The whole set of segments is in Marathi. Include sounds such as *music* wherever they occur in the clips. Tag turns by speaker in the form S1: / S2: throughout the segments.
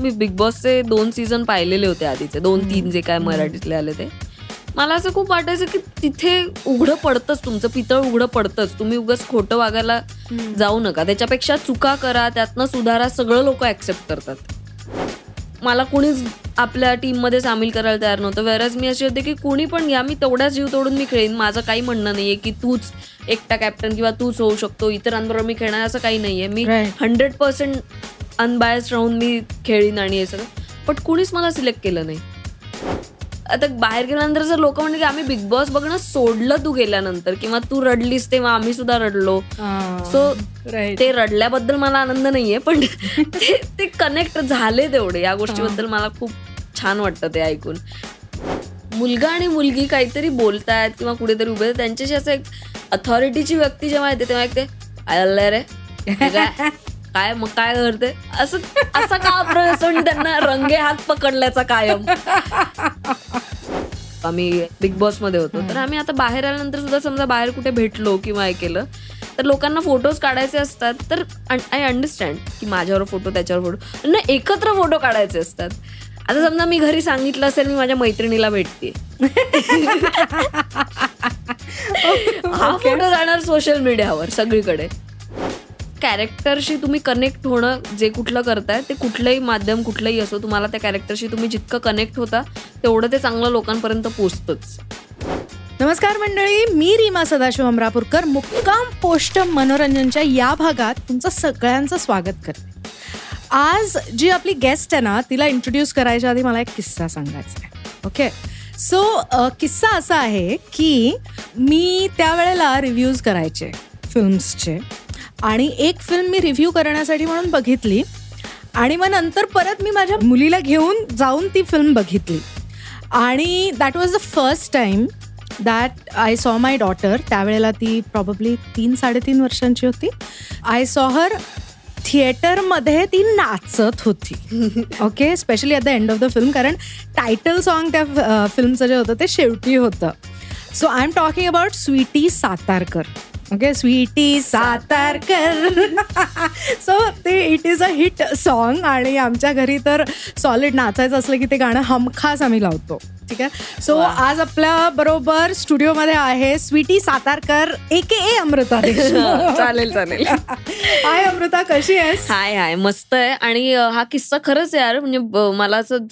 S1: मी बिग बॉसचे दोन सीझन पाहिलेले होते आधीचे. दोन तीन जे काय मराठीतले आले ते. मला असं खूप वाटायचं की तिथे उघडं पडतंच तुमचं पितळ उघडं पडतंच. तुम्ही उगाच खोटं वागायला जाऊ नका. त्याच्यापेक्षा चुका करा त्यातनं सुधारा सगळं लोक ऍक्सेप्ट करतात. मला कुणीच आपल्या टीममध्ये सामील करायला तयार नव्हतं. वेरज मी अशी होते की कुणी पण या मी तेवढ्या जीव तोडून मी खेळेन. माझं काही म्हणणं नाहीये की तूच एकटा कॅप्टन किंवा तूच होऊ शकतो. इतरांबरोबर मी खेळणार असं काही नाहीये. मी. हंड्रेड पर्सेंट अनबायस राहून मी खेळीन आणि हे सगळं. पण कुणीच मला सिलेक्ट केलं नाही. आता बाहेर गेल्यानंतर जर लोक म्हणले की आम्ही बिग बॉस बघणं सोडलं तू गेल्यानंतर किंवा तू रडलीस तेव्हा आम्ही सुद्धा रडलो. सो ते रडल्याबद्दल मला आनंद नाहीये पण *laughs* ते कनेक्ट झाले तेवढे. या गोष्टीबद्दल मला खूप छान वाटतं ते ऐकून. मुलगा आणि मुलगी काहीतरी बोलतायत किंवा कुठेतरी उभे त्यांच्याशी असं एक अथॉरिटीची व्यक्ती जेव्हा येते तेव्हा एक ते आलंय रे. *laughs* काय मग काय करते? असं असा का प्रसंग त्यांना रंगे हात पकडल्याचा कायम? आम्ही बिग बॉसमध्ये होतो. तर आम्ही आता बाहेर आल्यानंतर सुद्धा समजा बाहेर कुठे भेटलो किंवा हे केलं तर लोकांना फोटोज काढायचे असतात. तर आय अंडरस्टँड की माझ्यावर फोटो त्याच्यावर फोटो. नाही एकत्र फोटो काढायचे असतात. आता समजा मी घरी सांगितलं असेल मी माझ्या मैत्रिणीला भेटते. *laughs* हा फोटो जाणार सोशल मीडियावर सगळीकडे. कॅरेक्टरशी तुम्ही कनेक्ट होणं जे कुठलं करताय ते कुठलंही माध्यम कुठलंही असो तुम्हाला त्या कॅरेक्टरशी तुम्ही जितकं कनेक्ट होता तेवढं ते चांगलं लोकांपर्यंत पोचतंच
S2: नमस्कार मंडळी मी रीमा सदाशिव अमरापूरकर मुक्काम पोस्ट मनोरंजनच्या या भागात तुमचं सगळ्यांचं स्वागत करते. आज जी आपली गेस्ट आहे ना तिला इंट्रोड्यूस करायच्या आधी मला एक किस्सा सांगायचा आहे. ओके सो किस्सा असा आहे की मी त्यावेळेला रिव्ह्यूज करायचे फिल्म्सचे आणि एक फिल्म मी रिव्ह्यू करण्यासाठी म्हणून बघितली. आणि मग नंतर परत मी माझ्या मुलीला घेऊन जाऊन ती फिल्म बघितली. आणि that was the first time that I saw my daughter त्यावेळेला ती प्रॉब्ली तीन साडेतीन वर्षांची होती. आय सॉ हर थिएटरमध्ये ती नाचत होती. Okay specially at the end of the film कारण टायटल सॉन्ग त्या फिल्मचं जे होतं ते शेवटी होतं. So I am talking about Sweety Satarkar okay Sweety Satarkar. *laughs* So ते it is a hit song आणि आमच्या घरी तर सॉलिड नाचायचं असलं की ते गाणं हमखास आम्ही लावतो. ठीक आहे? सो आज आपल्या बरोबर स्टुडिओमध्ये आहे स्वीटी सातारकर ए के ए अमृता. *laughs*
S1: चालेल चालेल. *laughs*
S2: हाय अमृता कशी आहेस?
S1: हाय हाय मस्त आहे. आणि हा किस्सा खरंच आहे यार. म्हणजे मला असं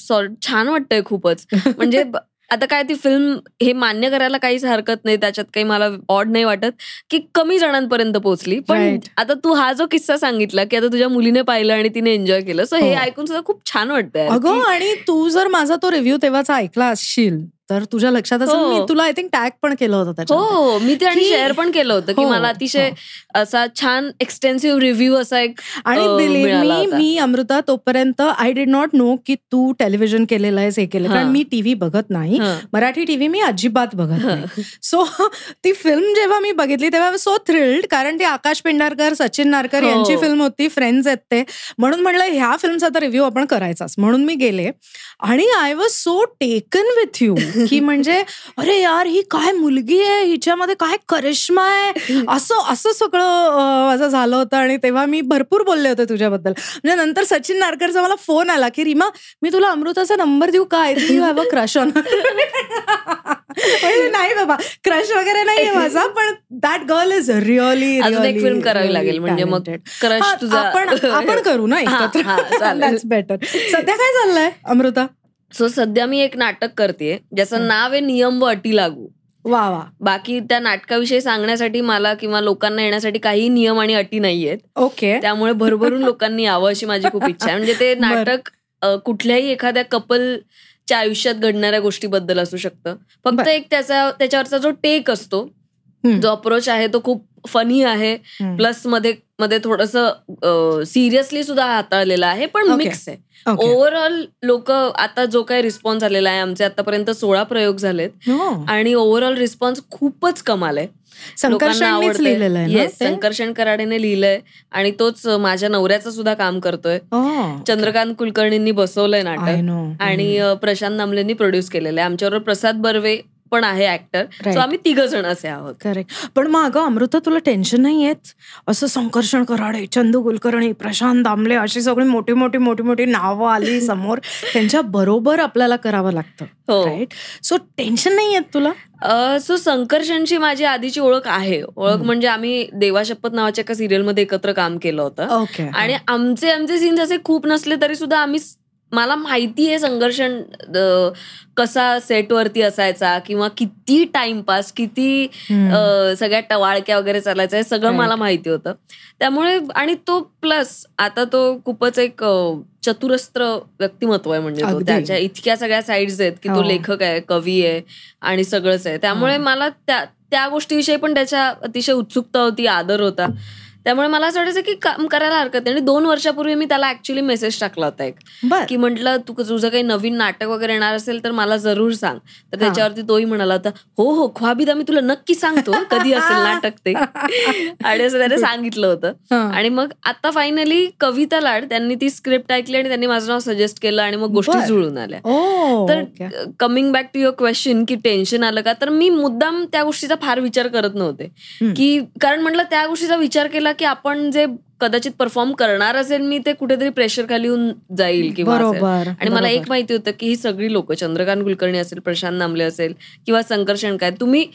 S1: छान वाटतंय खूपच. म्हणजे आता काय ती फिल्म हे मान्य करायला काहीच हरकत नाही त्याच्यात काही मला ऑड नाही वाटत की कमी जणांपर्यंत पोहोचली पण. आता तू हा जो किस्सा सांगितला की आता तुझ्या मुलीने पाहिलं आणि तिने एन्जॉय केलं सो हे
S2: हो.
S1: ऐकून सुद्धा खूप छान वाटतंय
S2: अगं आणि तू जर माझा तो रिव्ह्यू तेव्हाचा ऐकला असशील तर तुझ्या लक्षात असेल
S1: हो.
S2: मी तुला आय थिंक टॅग पण केलं होतं
S1: हो हो मी ते आणि
S2: की-
S1: शेअर पण केलं होतं की
S2: हो,
S1: मला अतिशय
S2: हो.
S1: असा छान एक्सटेन्सिव्ह रिव्ह्यू असा एक
S2: आणि बिलीव्ह मी अमृता तोपर्यंत आय डिड नॉट नो की तू टेलिव्हिजन केलेलं आहेस हे केलं कारण
S1: हां.
S2: मी टीव्ही बघत नाही
S1: हं.
S2: मराठी टीव्ही मी अजिबात बघत नाही सो ती फिल्म जेव्हा मी बघितली तेव्हा सो थ्रिल्ड कारण ती आकाश पेंढारकर सचिन नारकर
S1: हो.
S2: यांची फिल्म होती फ्रेंड्स आहेत ते म्हणून म्हणलं ह्या फिल्मचा तर रिव्ह्यू आपण करायचाच म्हणून मी गेले आणि I was so taken with you की म्हणजे अरे यार ही काय मुलगी आहे? हिच्यामध्ये काय करिश्मा आहे? असं असं सगळं माझं झालं होतं आणि तेव्हा मी भरपूर बोलले होते तुझ्याबद्दल. म्हणजे नंतर सचिन नारकरचा मला फोन आला की रीमा मी तुला अमृताचा नंबर देऊ काय you have a crush on. नाही बाबा क्रश वगैरे नाहीये माझा पण दॅट गर्ल इज रिअली
S1: एक फिल्म करावी लागेल म्हणजे मग क्रश तुझा
S2: आपण आपण करू ना *laughs* एकत्र. बेटर सध्या काय चाललंय अमृता?
S1: सो सध्या मी एक नाटक करते ज्याचं नाव आहे नियम व अटी लागू.
S2: वा वा.
S1: बाकी त्या नाटकाविषयी सांगण्यासाठी मला किंवा लोकांना येण्यासाठी काही नियम आणि अटी नाहीयेत.
S2: ओके.
S1: त्यामुळे भरभरून लोकांनी यावं अशी माझी खूप इच्छा आहे. म्हणजे ते नाटक कुठल्याही एखाद्या कपलच्या आयुष्यात घडणाऱ्या गोष्टीबद्दल असू शकतं. फक्त. एक त्याचा त्याच्यावरचा जो टेक असतो. जो अप्रोच आहे तो खूप फनी आहे. प्लसमध्ये मध्ये थोडस सिरियसली सुद्धा हाताळलेलं आहे पण. मिक्स आहे ओव्हरऑल लोक आता जो काही रिस्पॉन्स आलेला आहे आमचे आतापर्यंत सोळा प्रयोग झालेत
S2: हो.
S1: आणि ओव्हरऑल रिस्पॉन्स खूपच कमाल? संकर्षण कराडेने लिहिलंय आणि तोच माझ्या नवऱ्याचं सुद्धा काम करतोय
S2: Oh.
S1: चंद्रकांत कुलकर्णींनी बसवलंय नाटक. आणि प्रशांत नामलेंनी प्रोड्यूस केलेलं आहे आमच्याबरोबर प्रसाद बर्वे पण आहे ऍक्टर. सो आम्ही तिघ जण असे आहोत.
S2: करेक्ट पण मग अगं अमृता तुला टेन्शन नाही येत असं संकर्षण कराडे चंदू कुलकर्णी प्रशांत दामले अशी सगळी मोठी मोठी मोठी मोठी नावं आली *laughs* समोर. त्यांच्या बरोबर आपल्याला करावं लागतं.
S1: हो.
S2: राईट सो टेन्शन नाही येत तुला
S1: सो संकर्षणची माझी आधीची ओळख आहे. ओळख म्हणजे आम्ही देवाशपथ नावाच्या एका सिरियलमध्ये एकत्र काम केलं होतं.
S2: ओके
S1: आणि आमचे आमचे सीन्स असे खूप नसले तरी सुद्धा आम्ही मला माहिती आहे संघर्षण अ, कसा सेटवरती असायचा किंवा किती टाइमपास किती सगळ्या टवाळक्या वगैरे चालायचं हे सगळं. मला माहिती होतं त्यामुळे आणि तो प्लस आता तो खूपच एक चतुरस्त्र व्यक्तिमत्व आहे म्हणजे तो. त्याच्या इतक्या सगळ्या साईड्स आहेत की तो
S2: हो.
S1: लेखक आहे कवी आहे आणि सगळंच आहे त्यामुळे
S2: हो.
S1: मला त्या त्या गोष्टीविषयी पण त्याच्या अतिशय उत्सुकता होती आदर होता त्यामुळे मला असं वाटायचं की काम करायला हरकत नाही. आणि दोन वर्षापूर्वी मी त्याला ऍक्च्युली मेसेज टाकला होता एक. की म्हटलं तू तुझं काही नवीन नाटक वगैरे येणार असेल तर मला जरूर सांग. तर त्याच्यावरती तोही म्हणाला होता हो हो ख्वाबिदा मी तुला नक्की सांगतो. *laughs* कधी असेल नाटक ते. *laughs* आणि असं त्याने सांगितलं होतं. आणि मग आता फायनली कविता लाड त्यांनी ती स्क्रिप्ट ऐकली आणि त्यांनी माझं नाव सजेस्ट केलं आणि मग गोष्टी. जुळून आल्या. तर. Coming back to your question की टेन्शन आलं का तर मी मुद्दाम त्या गोष्टीचा फार विचार करत नव्हते. की कारण म्हटलं त्या गोष्टीचा विचार केला की आपण जे कदाचित परफॉर्म करणार असेल मी ते कुठेतरी प्रेशर खाली येऊन जाईल किंवा आणि मला एक. माहिती होतं की ही सगळी लोक चंद्रकांत कुलकर्णी असेल प्रशांत नामले असेल किंवा संकर्षण काय तुम्ही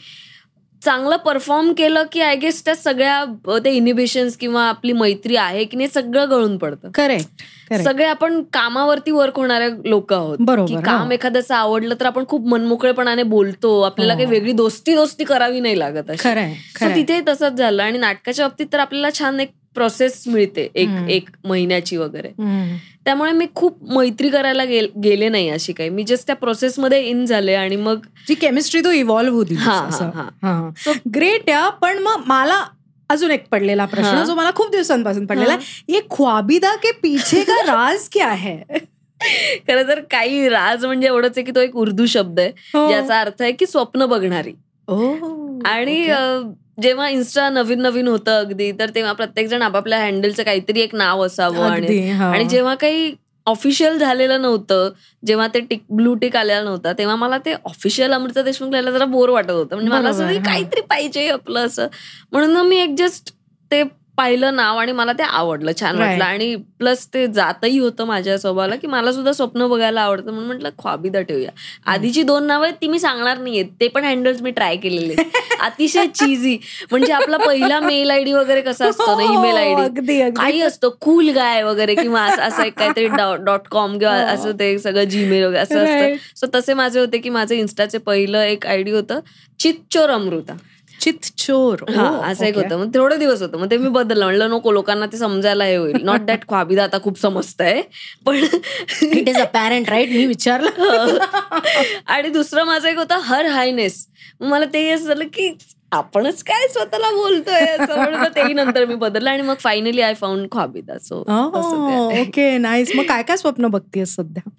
S1: चांगलं परफॉर्म केलं की आय गेस त्या सगळ्या ते इनिबिशन्स किंवा आपली मैत्री आहे की नाही सगळं गळून पडतं.
S2: करेक्ट
S1: सगळे आपण कामावरती वर्क होणारे लोक आहोत.
S2: बरोबर,
S1: की
S2: हो.
S1: काम एखाद्याचं आवडलं तर आपण खूप मनमोकळेपणाने बोलतो. आपल्याला
S2: हो.
S1: काही वेगळी दोस्ती दोस्ती करावी नाही लागत
S2: खरंय.
S1: तिथे तसंच झालं. आणि नाटकाच्या बाबतीत तर आपल्याला छान एक प्रोसेस मिळते एक
S2: हम्म.
S1: एक महिन्याची वगैरे
S2: हम्म.
S1: त्यामुळे मी खूप मैत्री करायला गेल- गेले नाही अशी काही मी जस्ट त्या प्रोसेसमध्ये इन झाले आणि मग
S2: जी केमिस्ट्री तो इव्हॉल्व्ह होती
S1: हा, हा, हा.
S2: ग्रेट या पण मग मला अजून एक पडलेला प्रश्न
S1: हा.
S2: जो मला खूप दिवसांपासून पडलेला आहे ये ख्वाबिदा के पीछे का *laughs* राज क्या है
S1: खरं तर काही राज म्हणजे एवढंच आहे की तो एक उर्दू शब्द आहे
S2: हो.
S1: ज्याचा अर्थ आहे की स्वप्न बघणारी आणि जेव्हा इन्स्टा नवीन नवीन होतं अगदी तर तेव्हा प्रत्येक जण आपापल्या हँडलचं काहीतरी एक नाव असावं आणि जेव्हा काही ऑफिशियल झालेलं नव्हतं जेव्हा ते टिक ब्लू टिक आलेला नव्हता तेव्हा मला ते ऑफिशियल अमृता देशमुख लिहायला जरा बोर वाटत होतं. म्हणजे मला असं. काहीतरी पाहिजे आपलं असं. म्हणून मी एक जस्ट ते पाहिलं नाव आणि मला ते आवडलं छान. वाटलं आणि प्लस ते जातही होतं माझ्या स्वभावाला की मला सुद्धा स्वप्न बघायला आवडतं म्हणून म्हटलं ख्वाबिदा ठेवूया आधीची दोन नावं आहेत ती मी सांगणार नाहीये ते पण हँडल्स मी ट्राय केलेले. *laughs* अतिशय चीजी म्हणजे आपला पहिला मेल आयडी वगैरे कसा असतो ना ईमेल
S2: हो,
S1: आयडी काही असतं कूल गाय वगैरे किंवा असं एक काहीतरी *laughs* डॉट कॉम किंवा
S2: हो.
S1: असं ते सगळं जीमेल वगैरे असं. असतं सो तसे माझे होते की माझे इन्स्टाचे पहिलं एक आयडी होतं चितचोर अमृता
S2: चित चोर.
S1: हा असं एक होतं. मग थोडे दिवस होतं. मग ते मी बदललं. म्हणलं नको लोकांना ते समजायला हे होईल. नॉट दॅट ख्वाबिदा आता खूप समजतंय पण
S2: इट इज अपॅरेंट राईट मी विचारलं.
S1: आणि दुसरं माझं एक होतं हर हायनेस. मला ते असं झालं की आपणच काय स्वतःला बोलतोय असं तेही नंतर मी बदललं आणि मग finally I found Khwabida so
S2: okay nice मग काय काय स्वप्न बघतीयस सध्या?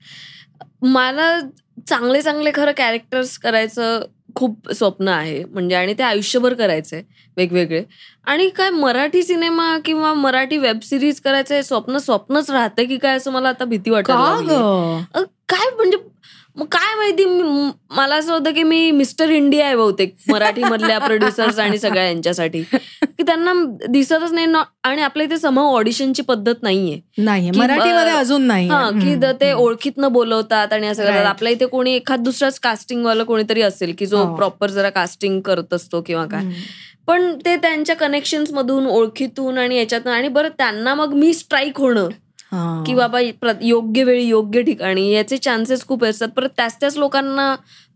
S1: मला चांगले चांगले खरं कॅरेक्टर्स करायचं खूप स्वप्न आहे. म्हणजे आणि ते आयुष्यभर करायचंय वेगवेगळे. आणि काय मराठी सिनेमा किंवा मराठी वेब सिरीज करायचं हे स्वप्न स्वप्नच राहतं की काय असं मला आता भीती वाटत काय म्हणजे मग काय माहिती मला असं होतं की मी मिस्टर इंडिया आहे बहुतेक मराठी मधल्या प्रोड्युसर्स *laughs* आणि सगळ्या यांच्यासाठी. की त्यांना दिसतच नाही आणि आपल्या इथे सम ऑडिशनची पद्धत नाहीये.
S2: मराठीमध्ये अजून नाही
S1: हा की ते ओळखीतनं बोलवतात आणि असं करतात. आपल्या इथे कोणी एखाद दुसराच कास्टिंग वाला कोणीतरी असेल की जो
S2: हो.
S1: प्रॉपर जरा कास्टिंग करत असतो किंवा काय. पण ते त्यांच्या कनेक्शन मधून ओळखीतून आणि याच्यातून आणि बरं त्यांना मग मी स्ट्राईक होणं. की बाबा योग्य वेळी योग्य ठिकाणी. याचे चान्सेस खूप असतात. परत त्याच त्याच लोकांना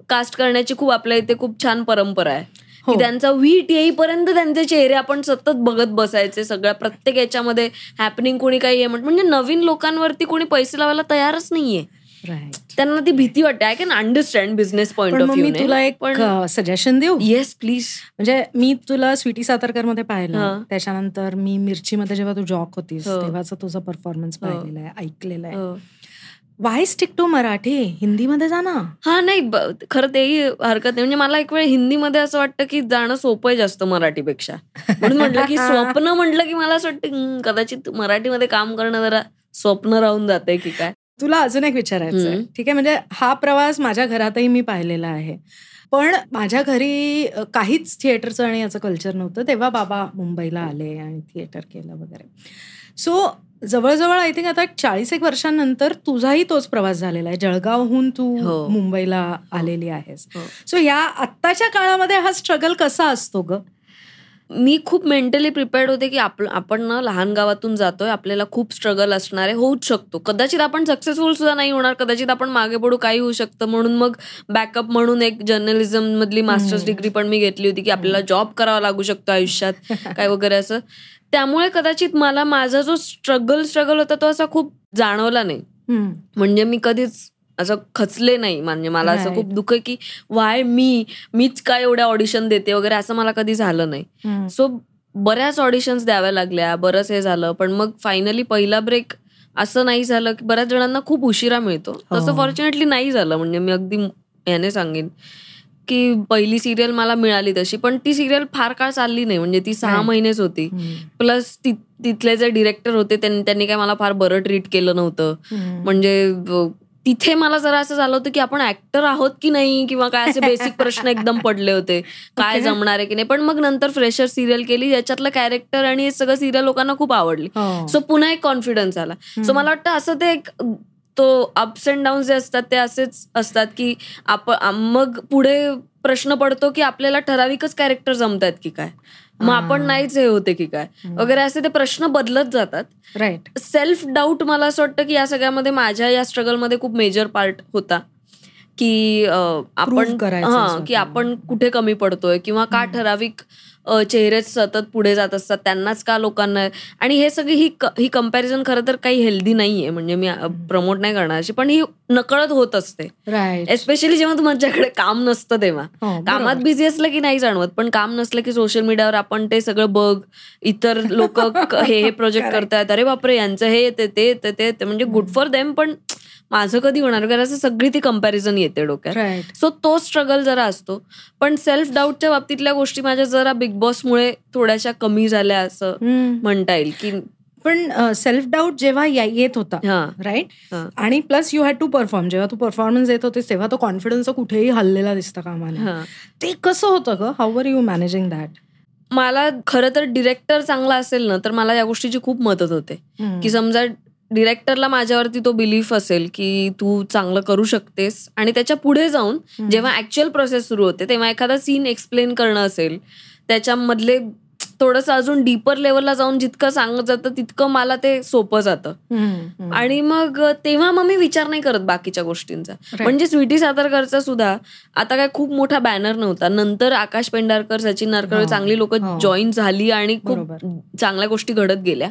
S1: कास्ट करण्याची खूप आपल्या इथे खूप छान परंपरा आहे.
S2: हो.
S1: की त्यांचा वीट येईपर्यंत त्यांचे चेहरे आपण सतत बघत बसायचे सगळ्या. प्रत्येक याच्यामध्ये हॅपनिंग कोणी काही म्हणजे नवीन लोकांवरती कोणी पैसे लावायला तयारच नाहीये. त्यांना ती भीती वाटते. I can understand business point of
S2: मी तुला एक सजेशन देऊ?
S1: येस प्लीज
S2: म्हणजे मी तुला स्वीटी सातारकरमध्ये पाहिलं. त्याच्यानंतर मी मिरचीमध्ये जेव्हा तू जॉक होतीस
S1: हो.
S2: तेव्हाचा तुझा परफॉर्मन्स
S1: हो.
S2: पाहिलेला आहे ऐकलेला आहे. Why stick to Marathi? हिंदीमध्ये जा ना.
S1: हा नाही खरं तेही हरकत नाही. म्हणजे मला एक वेळ हिंदीमध्ये असं वाटतं की जाणं सोपं आहे जास्त मराठीपेक्षा. म्हणून म्हटलं की *laughs* स्वप्न म्हटलं की मला असं वाटतं "हम्म, कदाचित मराठीमध्ये काम करणं जरा स्वप्न राहून जाते की काय.
S2: तुला अजून एक विचारायचं आहे. ठीक आहे? म्हणजे हा प्रवास माझ्या घरातही मी पाहिलेला आहे. पण माझ्या घरी काहीच थिएटरचं आणि याचं कल्चर नव्हतं. तेव्हा बाबा मुंबईला आले आणि थिएटर केलं वगैरे. सो जवळजवळ आय थिंक आता चाळीस एक वर्षांनंतर तुझाही तोच प्रवास झालेला आहे. जळगावहून तू
S1: हो.
S2: मुंबईला आलेली आहेस.
S1: हो.
S2: सो या आत्ताच्या काळामध्ये हा स्ट्रगल कसा असतो ग?
S1: मी खूप मेंटली प्रिपेअर्ड होते की आप आपण ना लहान गावातून जातोय आपल्याला खूप स्ट्रगल असणार आहे होऊच शकतो. कदाचित आपण सक्सेसफुल सुद्धा नाही होणार कदाचित आपण मागे पडू काही होऊ शकतं. म्हणून मग बॅकअप म्हणून एक जर्नलिझम मधली मास्टर्स. डिग्री पण मी घेतली होती की आपल्याला जॉब करावा लागू शकतो आयुष्यात काय वगैरे असं. त्यामुळे कदाचित मला माझा जो स्ट्रगल स्ट्रगल होता तो असा खूप जाणवला नाही. म्हणजे मी कधीच असं खचले नाही म्हणजे मला असं. खूप दुःख आहे की वाय मी मीच काय एवढ्या ऑडिशन देते वगैरे असं मला कधी झालं नाही. सो बऱ्याच ऑडिशन्स द्याव्या लागल्या बरंच हे झालं पण मग फायनली पहिला ब्रेक असं नाही झालं की बऱ्याच जणांना खूप उशिरा मिळतो तसं
S2: हो.
S1: फॉर्च्युनेटली नाही झालं म्हणजे मी अगदी याने सांगेन की पहिली सिरियल मला मिळाली तशी पण ती सिरियल फार काळ चालली नाही म्हणजे ती सहा. महिनेच होती. प्लस तिथले जे डिरेक्टर होते त्यांनी काय मला फार बरं ट्रीट केलं नव्हतं. म्हणजे तिथे मला जरा असं झालं होतं की आपण ऍक्टर आहोत की नाही किंवा काय असे बेसिक *laughs* प्रश्न एकदम पडले होते. काय. जमणार आहे की नाही? पण मग नंतर फ्रेशर सिरियल केली ज्याच्यातलं कॅरेक्टर आणि हे सगळं सिरियल लोकांना खूप आवडली.
S2: हो.
S1: सो पुन्हा एक कॉन्फिडन्स आला. सो मला वाटतं असं ते एक तो अप्स अँड डाऊन जे असतात ते असेच असतात की आपण मग पुढे प्रश्न पडतो की आपल्याला ठराविकच कॅरेक्टर जमतात की काय? मग आपण. नाहीच हे होते की काय. वगैरे असे ते प्रश्न बदलत जातात
S2: राईट
S1: सेल्फ डाऊट मला असं वाटतं की या सगळ्यामध्ये माझ्या या स्ट्रगलमध्ये खूप मेजर पार्ट होता की आपण हा. की आपण कुठे कमी पडतोय किंवा का ठराविक चेहरेच सतत पुढे जात असतात त्यांनाच का लोकांना? आणि हे सगळी ही ही कंपॅरिझन खरं तर काही हेल्दी नाहीये. म्हणजे मी प्रमोट नाही करणार अशी पण ही नकळत होत असते. एस्पेशली जेव्हा तुमच्याकडे काम नसतं तेव्हा.
S2: हो,
S1: कामात बिझी असलं की नाही जाणवत पण काम नसलं की सोशल मीडियावर आपण ते सगळं बघ इतर लोक *laughs* हे हे प्रोजेक्ट. करतायत अरे बापरे यांचं हे येते ते येते, ते. म्हणजे गुड फॉर देम पण माझं कधी होणार? कारण असं सगळी ती कंपॅरिझन येते डोक्यात.
S2: राईट
S1: सो तो स्ट्रगल जरा असतो. पण सेल्फ डाऊटच्या बाबतीतल्या गोष्टी माझ्या जरा बिग बॉसमुळे थोड्याशा कमी झाल्या असं म्हणता येईल की
S2: पण सेल्फ डाऊट जेव्हा येत होता राईट. आणि plus you had to perform जेव्हा तू परफॉर्मन्स देत होतीस तेव्हा तो कॉन्फिडन्स कुठेही हल्लेला दिसतं कामाने
S1: हा.
S2: ते कसं होतं ग? How are you managing that
S1: मला खरं तर डिरेक्टर चांगला असेल ना तर मला या गोष्टीची खूप मदत होते. की समजा डिरेक्टरला माझ्यावरती तो बिलीफ असेल की तू चांगलं करू शकतेस. आणि त्याच्या पुढे जाऊन जेव्हा ऍक्च्युअल प्रोसेस सुरू होते तेव्हा एखादा सीन एक्सप्लेन करणं असेल त्याच्यामधले थोडंसं अजून डीपर लेवलला जाऊन जितकं सांगत जातं तितकं मला ते सोपं जातं. आणि मग तेव्हा मग मी विचार नाही करत बाकीच्या गोष्टींचा. म्हणजे स्वीटी सातारकरचा सुद्धा आता काय खूप मोठा बॅनर नव्हता. नंतर आकाश पेंढारकर सचिन नारकळ
S2: हो,
S1: चांगली लोक
S2: हो.
S1: जॉईन झाली आणि खूप. चांगल्या गोष्टी घडत गेल्या.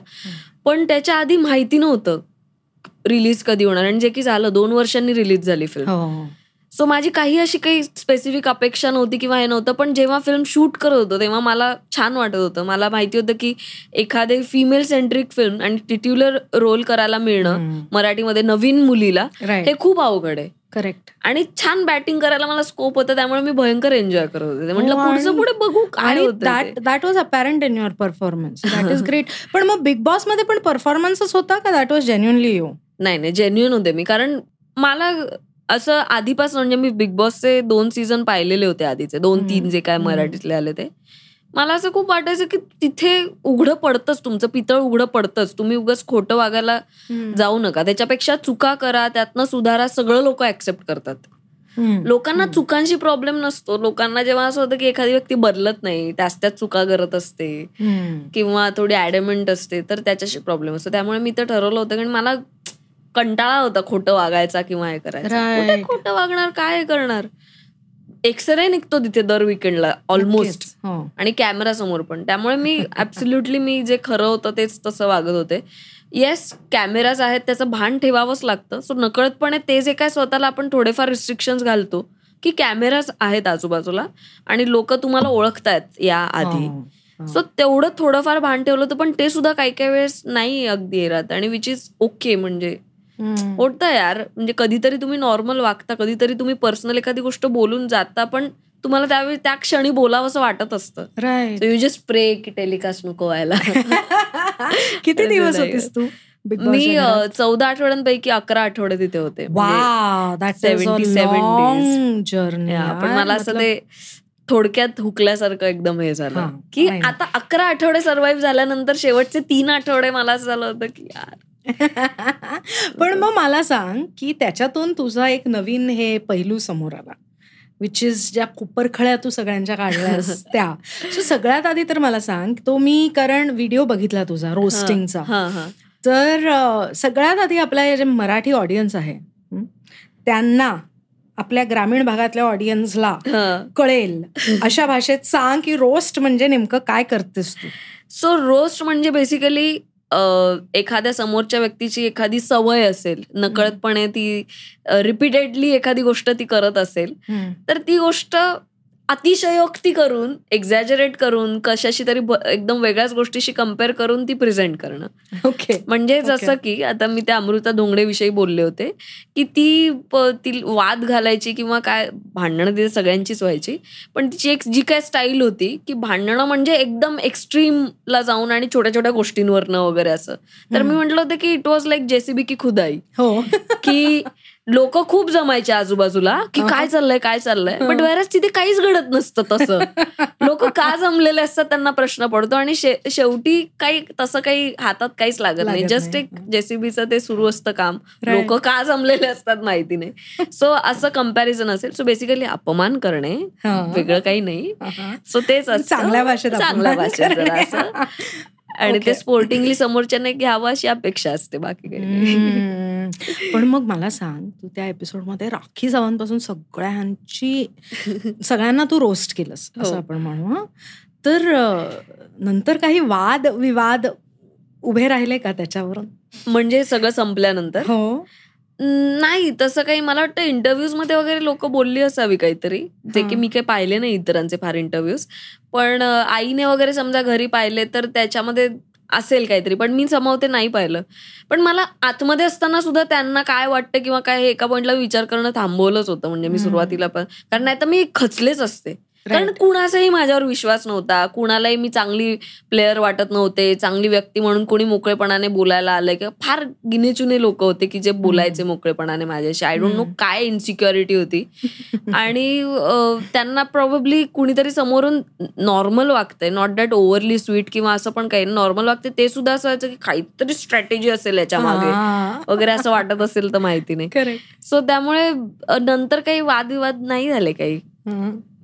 S1: पण त्याच्या आधी माहिती नव्हतं रिलीज कधी होणार. आणि जे की झालं दोन वर्षांनी रिलीज झाली फिल्म
S2: हो.
S1: सो माझी काही अशी काही स्पेसिफिक अपेक्षा नव्हती किंवा हे नव्हतं पण जेव्हा फिल्म शूट करत होतो तेव्हा मला छान वाटत होतं. मला माहिती होतं की एखादे फिमेल सेंट्रिक फिल्म आणि टिट्युलर रोल करायला मिळणं. मराठीमध्ये नवीन मुलीला हे खूप अवघड आहे.
S2: करेक्ट
S1: आणि छान बॅटिंग करायला मला स्कोप होता त्यामुळे मी भयंकर एन्जॉय करत होते. म्हटलं
S2: हो,
S1: पुढचं पुढे बघू काय
S2: आणि that. That was apparent in your performance that is great पण मग बिग बॉसमध्ये पण परफॉर्मन्सच होता का? दॅट वॉज जेन्युअनली यू
S1: नाही नाही जेन्युअन होते मी. कारण मला असं आधीपासून म्हणजे मी बिग बॉसचे दोन सीझन पाहिलेले होते आधीचे. दोन. तीन जे काय. मराठीतले आले ते. मला असं खूप वाटायचं की तिथे उघडं पडतंच तुमचं. पितळ उघडं पडतंच. तुम्ही उगाच खोटं वागायला जाऊ नका. त्याच्यापेक्षा चुका करा त्यातनं सुधारा सगळं लोक ऍक्सेप्ट करतात. लोकांना चुकांशी प्रॉब्लेम नसतो. लोकांना जेव्हा असं होतं की एखादी व्यक्ती बदलत नाही त्याच त्याच चुका करत असते किंवा थोडी ऍडमेंट असते तर त्याच्याशी प्रॉब्लेम असतो. त्यामुळे मी तर ठरवलं होतं. कारण मला कंटाळा होता खोटं वागायचा किंवा हे करायचं. खोटं वागणार? काय करणार? एक्सरे निघतो तिथे दर विकेंडला ऑलमोस्ट
S2: हो.
S1: आणि कॅमेरा समोर पण. त्यामुळे मी *laughs* ऍब्सोल्युटली मी जे खरं होतं तेच तसं वागत होते. येस कॅमेराज आहेत त्याचं भान ठेवावंच लागतं. सो नकळतपणे ते जे काय स्वतःला आपण थोडेफार रिस्ट्रिक्शन घालतो की कॅमेराज आहेत आजूबाजूला आणि लोक तुम्हाला ओळखतायत या आधी.
S2: हो.
S1: सो तेवढं थोडंफार भान ठेवलं होतं पण ते सुद्धा काही काही वेळेस नाही अगदी राहत आणि विच इज ओके म्हणजे. होतं यार. म्हणजे कधीतरी तुम्ही नॉर्मल वागता कधीतरी तुम्ही पर्सनल एखादी गोष्ट बोलून जाता पण तुम्हाला त्यावेळी त्या क्षणी बोलावं असं वाटत असतं. यू जस्ट प्रे की टेलिकास्ट नको व्हायला. *laughs*
S2: किती दिवस. होतीस तू?
S1: मी चौदा आठवड्यांपैकी अकरा आठवडे तिथे होते. म्हणजे-
S2: वा दॅट
S1: 77 days.
S2: जर्नी
S1: या, पण मला असं ते थोडक्यात हुकल्यासारखं एकदम हे झालं. की. आता अकरा आठवडे सर्व्हाइव्ह झाल्यानंतर शेवटचे तीन आठवडे मला असं झालं होतं की यार. *laughs*
S2: पण मग मला सांग की त्याच्यातून तुझा एक नवीन हे पैलू समोर आला विच इज ज्या कुपरखळ्या तू सगळ्यांच्या काढल्यास *laughs* त्या सो सगळ्यात आधी तर मला सांग तो मी कारण व्हिडिओ बघितला तुझा रोस्टिंगचा तर सगळ्यात आधी आपला जे मराठी ऑडियन्स आहे त्यांना आपल्या ग्रामीण भागातल्या ऑडियन्सला कळेल अशा भाषेत सांग की रोस्ट म्हणजे नेमकं काय करतेस तू?
S1: सो रोस्ट म्हणजे बेसिकली एखाद्या समोरच्या व्यक्तीची एखादी सवय असेल नकळतपणे ती रिपीटेडली एखादी गोष्ट ती करत असेल तर ती गोष्ट अतिशयोक्ती करून एक्झॅजरेट करून कशाशी तरी एकदम वेगळ्याच गोष्टीशी कंपेअर करून ती प्रेझेंट करणं.
S2: ओके
S1: म्हणजे जसं की आता मी त्या अमृता धोंगडे विषयी बोलले होते की ती ती वाद घालायची किंवा काय भांडणं तिथे सगळ्यांचीच व्हायची पण तिची एक जी काय स्टाईल होती की भांडणं म्हणजे एकदम एक्स्ट्रीमला जाऊन आणि छोट्या छोट्या गोष्टींवरनं वगैरे असं. तर मी म्हटलं होतं की इट वॉज लाईक जेसीबी की खुदाई.
S2: हो.
S1: की लोक खूप जमायचे आजूबाजूला की काय चाललंय काय चाललंय? बट वेरच तिथे काहीच घडत नसतं तसं. *laughs* लोक का जमलेले असतात त्यांना प्रश्न पडतो आणि शेवटी काही तसं काही हातात काहीच लागत नाही. जस्ट. एक जेसीबीचं ते सुरू असतं काम. लोक का जमलेले असतात माहिती नाही. सो असं कंपॅरिझन असेल. सो बेसिकली अपमान करणे. वेगळं काही नाही. सो तेच असतं.
S2: चांगल्या भाषेत
S1: चांगल्या भाषेत. असं. *laughs* आणि. ते स्पोर्टिंगली समोरच्याने घ्यावं अशी अपेक्षा असते बाकी काही.
S2: पण मग मला सांग तू त्या एपिसोडमध्ये राखी सावंतपासून सगळ्यांची *laughs* सगळ्यांना तू रोस्ट केलंस असं
S1: हो.
S2: आपण म्हणू. तर नंतर काही वाद विवाद उभे राहिले का त्याच्यावरून
S1: म्हणजे सगळं संपल्यानंतर
S2: हो
S1: नाही तसं काही मला वाटतं इंटरव्ह्यूजमध्ये वगैरे लोक बोलली असावी काहीतरी. जे की. मी काही पाहिले नाही इतरांचे फार इंटरव्ह्यूज पण आईने वगैरे समजा घरी पाहिले तर त्याच्यामध्ये असेल काहीतरी. पण मी समवते नाही पाहिलं. पण मला आतमध्ये असताना सुद्धा त्यांना काय वाटतं किंवा काय हे एका पॉईंटला विचार करणं थांबवलंच होतं. म्हणजे मी. सुरुवातीला पण. कारण नाही तर मी खचलेच असते. कारण. कुणाचाही माझ्यावर विश्वास नव्हता. कुणालाही मी चांगली प्लेअर वाटत नव्हते. चांगली व्यक्ती म्हणून कोणी मोकळेपणाने बोलायला आलं किंवा फार गिनेचुने लोक होते की जे बोलायचे मोकळेपणाने माझ्याशी. I don't know. काय इन्सिक्युरिटी होती. *laughs* आणि त्यांना प्रॉब्ली कुणीतरी समोरून नॉर्मल वागतंय. नॉट दॅट ओव्हरली स्वीट किंवा असं पण काही नॉर्मल वागते ते सुद्धा असं व्हायचं की काहीतरी स्ट्रॅटेजी असेल याच्या मागे. वगैरे असं वाटत असेल तर माहिती नाही. *laughs* सो त्यामुळे नंतर काही वादविवाद नाही झाले काही?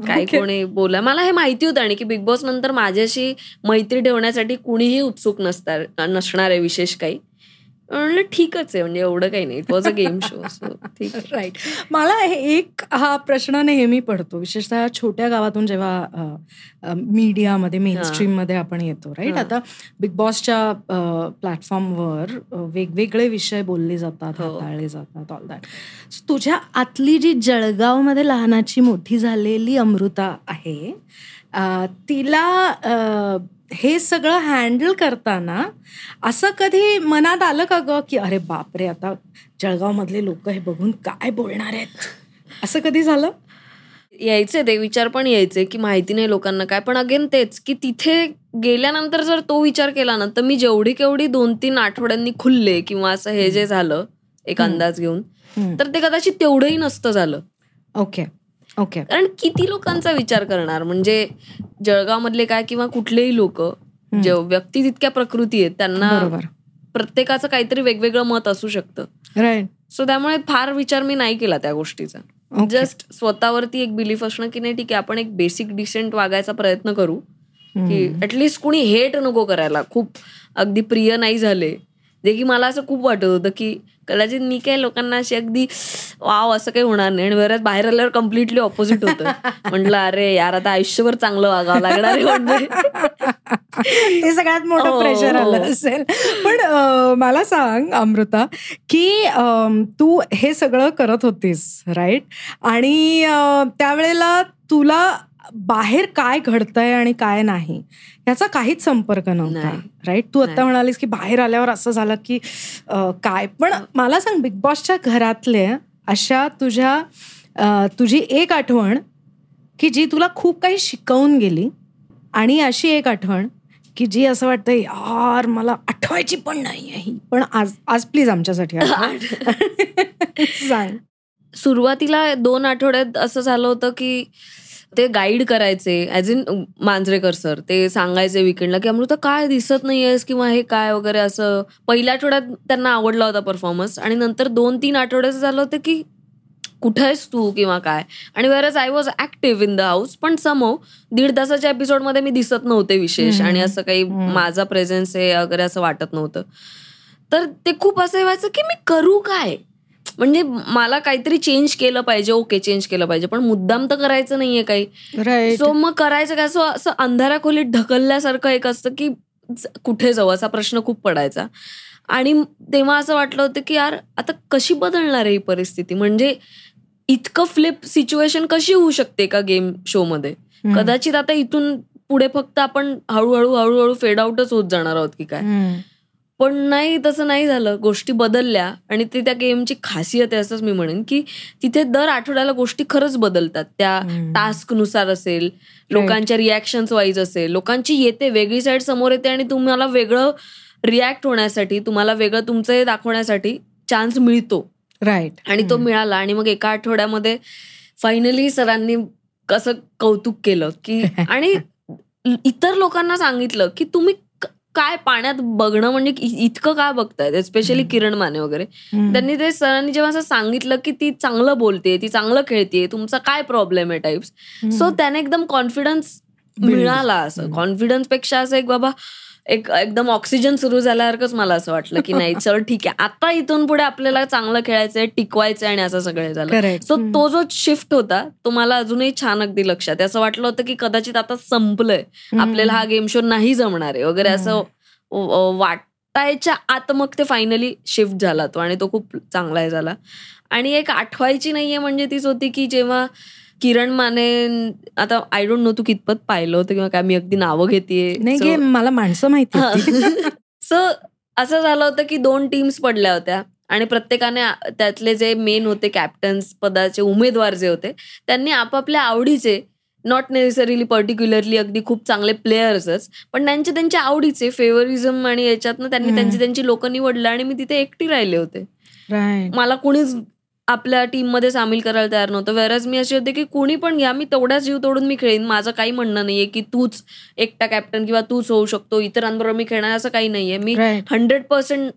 S1: काही कोणी बोला मला हे माहिती होतं आणि की बिग बॉस नंतर माझ्याशी मैत्री ठेवण्यासाठी कुणीही उत्सुक नसणार नसणार आहे विशेष काही. म्हणलं ठीकच आहे म्हणजे एवढं काही नाही. It was a game show so ठीक
S2: राईट मला एक हा प्रश्न नेहमी पडतो. विशेषतः छोट्या गावातून जेव्हा मीडियामध्ये मेन मध्ये आपण येतो राईट. आता बिग बॉसच्या प्लॅटफॉर्मवर वेगवेगळे विषय बोलले जातात
S1: हो.
S2: हाताळले जातात ऑल दॅट तुझ्या आतली जी जळगावमध्ये लहानाची मोठी झालेली अमृता आहे तिला हे सगळं हँडल करताना असं कधी मनात आलं का ग की अरे बापरे आता जळगावमधले लोक हे बघून काय बोलणार आहेत? असं कधी झालं?
S1: यायचे ते विचार पण यायचे की माहिती नाही लोकांना काय पण अगेन तेच की तिथे गेल्यानंतर जर तो विचार केला ना तर मी जेवढी केवढी दोन तीन आठवड्यांनी खुलले किंवा असं हे जे झालं एक. अंदाज घेऊन. तर ते कदाचित तेवढंही नसतं झालं.
S2: ओके. ओके.
S1: कारण किती लोकांचा विचार करणार? म्हणजे जळगावमधले काय किंवा कुठलेही लोक जे व्यक्ती तितक्या प्रकृती आहेत त्यांना प्रत्येकाचं काहीतरी वेगवेगळं मत असू शकतं.
S2: राईट
S1: सो त्यामुळे फार विचार मी नाही केला त्या गोष्टीचा.
S2: Okay.
S1: जस्ट स्वतःवरती एक बिलीफ असणं की नाही ठीक आहे आपण एक बेसिक डिसेंट वागायचा प्रयत्न करू. की ऍटलिस्ट कुणी हेट नको करायला. खूप अगदी प्रिय नाही झाले. जे की मला असं खूप वाटत होतं की कदाचित मी काय लोकांना अशी अगदी वाव असं काही होणार नाही. आणि बऱ्याच बाहेर आल्यावर कम्प्लिटली ऑपोजिट होतं. म्हटलं अरे यार आता आयुष्यभर चांगलं वागावं लागणार आहे
S2: ते सगळ्यात मोठं
S1: हो,
S2: प्रेशर आलं
S1: हो.
S2: असेल. पण मला सांग अमृता की तू हे सगळं करत होतीस राईट आणि त्यावेळेला तुला बाहेर काय घडतंय आणि काय नाही याचा काहीच संपर्क नव्हता. राईट तू आता. म्हणालीस की बाहेर आल्यावर असं झालं की काय पण मला सांग बिग बॉसच्या घरातले अशा तुझ्या तुझी एक आठवण की जी तुला खूप काही शिकवून गेली आणि अशी एक आठवण की जी असं वाटतं यार मला आठवायची पण नाही ही पण आज आज प्लीज आमच्यासाठी. *laughs* सांग
S1: सुरुवातीला दोन आठवड्यात असं झालं होतं की ते गाईड करायचे ॲज इन मांजरेकर सर ते सांगायचे विकेंडला की अमृता काय दिसत नाहीयेस किंवा हे काय वगैरे असं पहिल्या आठवड्यात त्यांना आवडला होता परफॉर्मन्स आणि नंतर दोन तीन आठवड्याचं झालं होतं की कुठं आहेस तू किंवा काय आणि वेरच I was active in the house पण समो दीड तासाच्या एपिसोडमध्ये मी दिसत नव्हते विशेष. आणि असं काही. माझा प्रेझेन्स आहे वगैरे असं वाटत नव्हतं तर ते खूप असं व्हायचं की मी करू काय म्हणजे मला काहीतरी चेंज केलं पाहिजे ओके चेंज केलं पाहिजे पण मुद्दाम तर करायचं नाहीये काही. सो मग करायचं काय? असं असं अंधारा खोलीत ढकलल्यासारखं एक असतं की कुठे जाऊ? असा प्रश्न खूप पडायचा. आणि तेव्हा असं वाटलं होतं की यार आता कशी बदलणार आहे ही परिस्थिती? म्हणजे इतकं फ्लिप सिच्युएशन कशी होऊ शकते का गेम शो मध्ये? कदाचित आता इथून पुढे फक्त आपण हळूहळू हळूहळू फेड आउटच होत जाणार आहोत की काय? पण नाही तसं नाही झालं. गोष्टी बदलल्या आणि ते त्या गेमची खासियत आहे असंच मी म्हणेन की तिथे दर आठवड्याला गोष्टी खरंच बदलतात. त्या टास्कनुसार असेल लोकांच्या रिॲक्शन्स वाईज असेल लोकांची येते वेगळी साईड समोर येते आणि तुम्हाला वेगळं रिॲक्ट होण्यासाठी तुम्हाला वेगळं तुमचं हे दाखवण्यासाठी चान्स मिळतो.
S2: राईट
S1: आणि तो मिळाला आणि मग एका आठवड्यामध्ये फायनली सरांनी कसं कौतुक केलं की *laughs* आणि इतर लोकांना सांगितलं की तुम्ही काय पाण्यात बघणं म्हणजे इतकं काय बघतायत एस्पेशली किरण माने वगैरे. त्यांनी ते सरांनी जेव्हा असं सांगितलं की ती चांगलं बोलते ती चांगलं खेळते तुमचा काय प्रॉब्लेम आहे टाइप्स सो त्याने एकदम कॉन्फिडन्स मिळाला असं. कॉन्फिडन्सपेक्षा असं एक बाबा एक एकदम ऑक्सिजन सुरू झाल्यासारखंच मला असं वाटलं की नाही चल ठीक आहे. आता इथून पुढे आपल्याला चांगलं खेळायचंय टिकवायचंय आणि असं सगळं झालं. सो तो जो शिफ्ट होता तो मला अजूनही छान अगदी लक्षात असं वाटलं होतं की कदाचित आता संपलंय. आपल्याला हा गेम शो नाही जमणार आहे वगैरे. असं वाटायच्या आत मग ते फायनली शिफ्ट झाला तो आणि तो खूप चांगला झाला. आणि एक आठवायची नाहीये म्हणजे तीच होती की जेव्हा किरण माने आता आय डोंट नो तू कितपत पाहिलं होतं किंवा काय मी अगदी नावं घेतेय
S2: नाही
S1: So-
S2: मला माणसं माहिती होती. *laughs*
S1: सो असं झालं होतं की दोन टीम्स पडल्या होत्या आणि प्रत्येकाने त्यातले जे मेन होते कॅप्टन्स पदाचे उमेदवार जे होते त्यांनी आपापल्या आवडीचे नॉट नेसेसरीली पर्टिक्युलरली अगदी खूप चांगले प्लेयर्सच पण त्यांचे त्यांच्या आवडीचे फेवरिझम आणि याच्यातनं त्यांनी. त्यांची त्यांची लोक निवडलं आणि मी तिथे एकटी राहिले होते मला कुणीच आपल्या टीममध्ये सामील करायला तयार नव्हतं. वेरच मी अशी होते की कुणी पण घ्या मी तेवढ्याच जीव तोडून मी खेळेन. माझं काही म्हणणं नाहीये की तूच एकटा कॅप्टन किंवा तूच होऊ शकतो. इतरांबरोबर मी खेळणार असं काही नाहीये. मी हंड्रेड पर्सेंट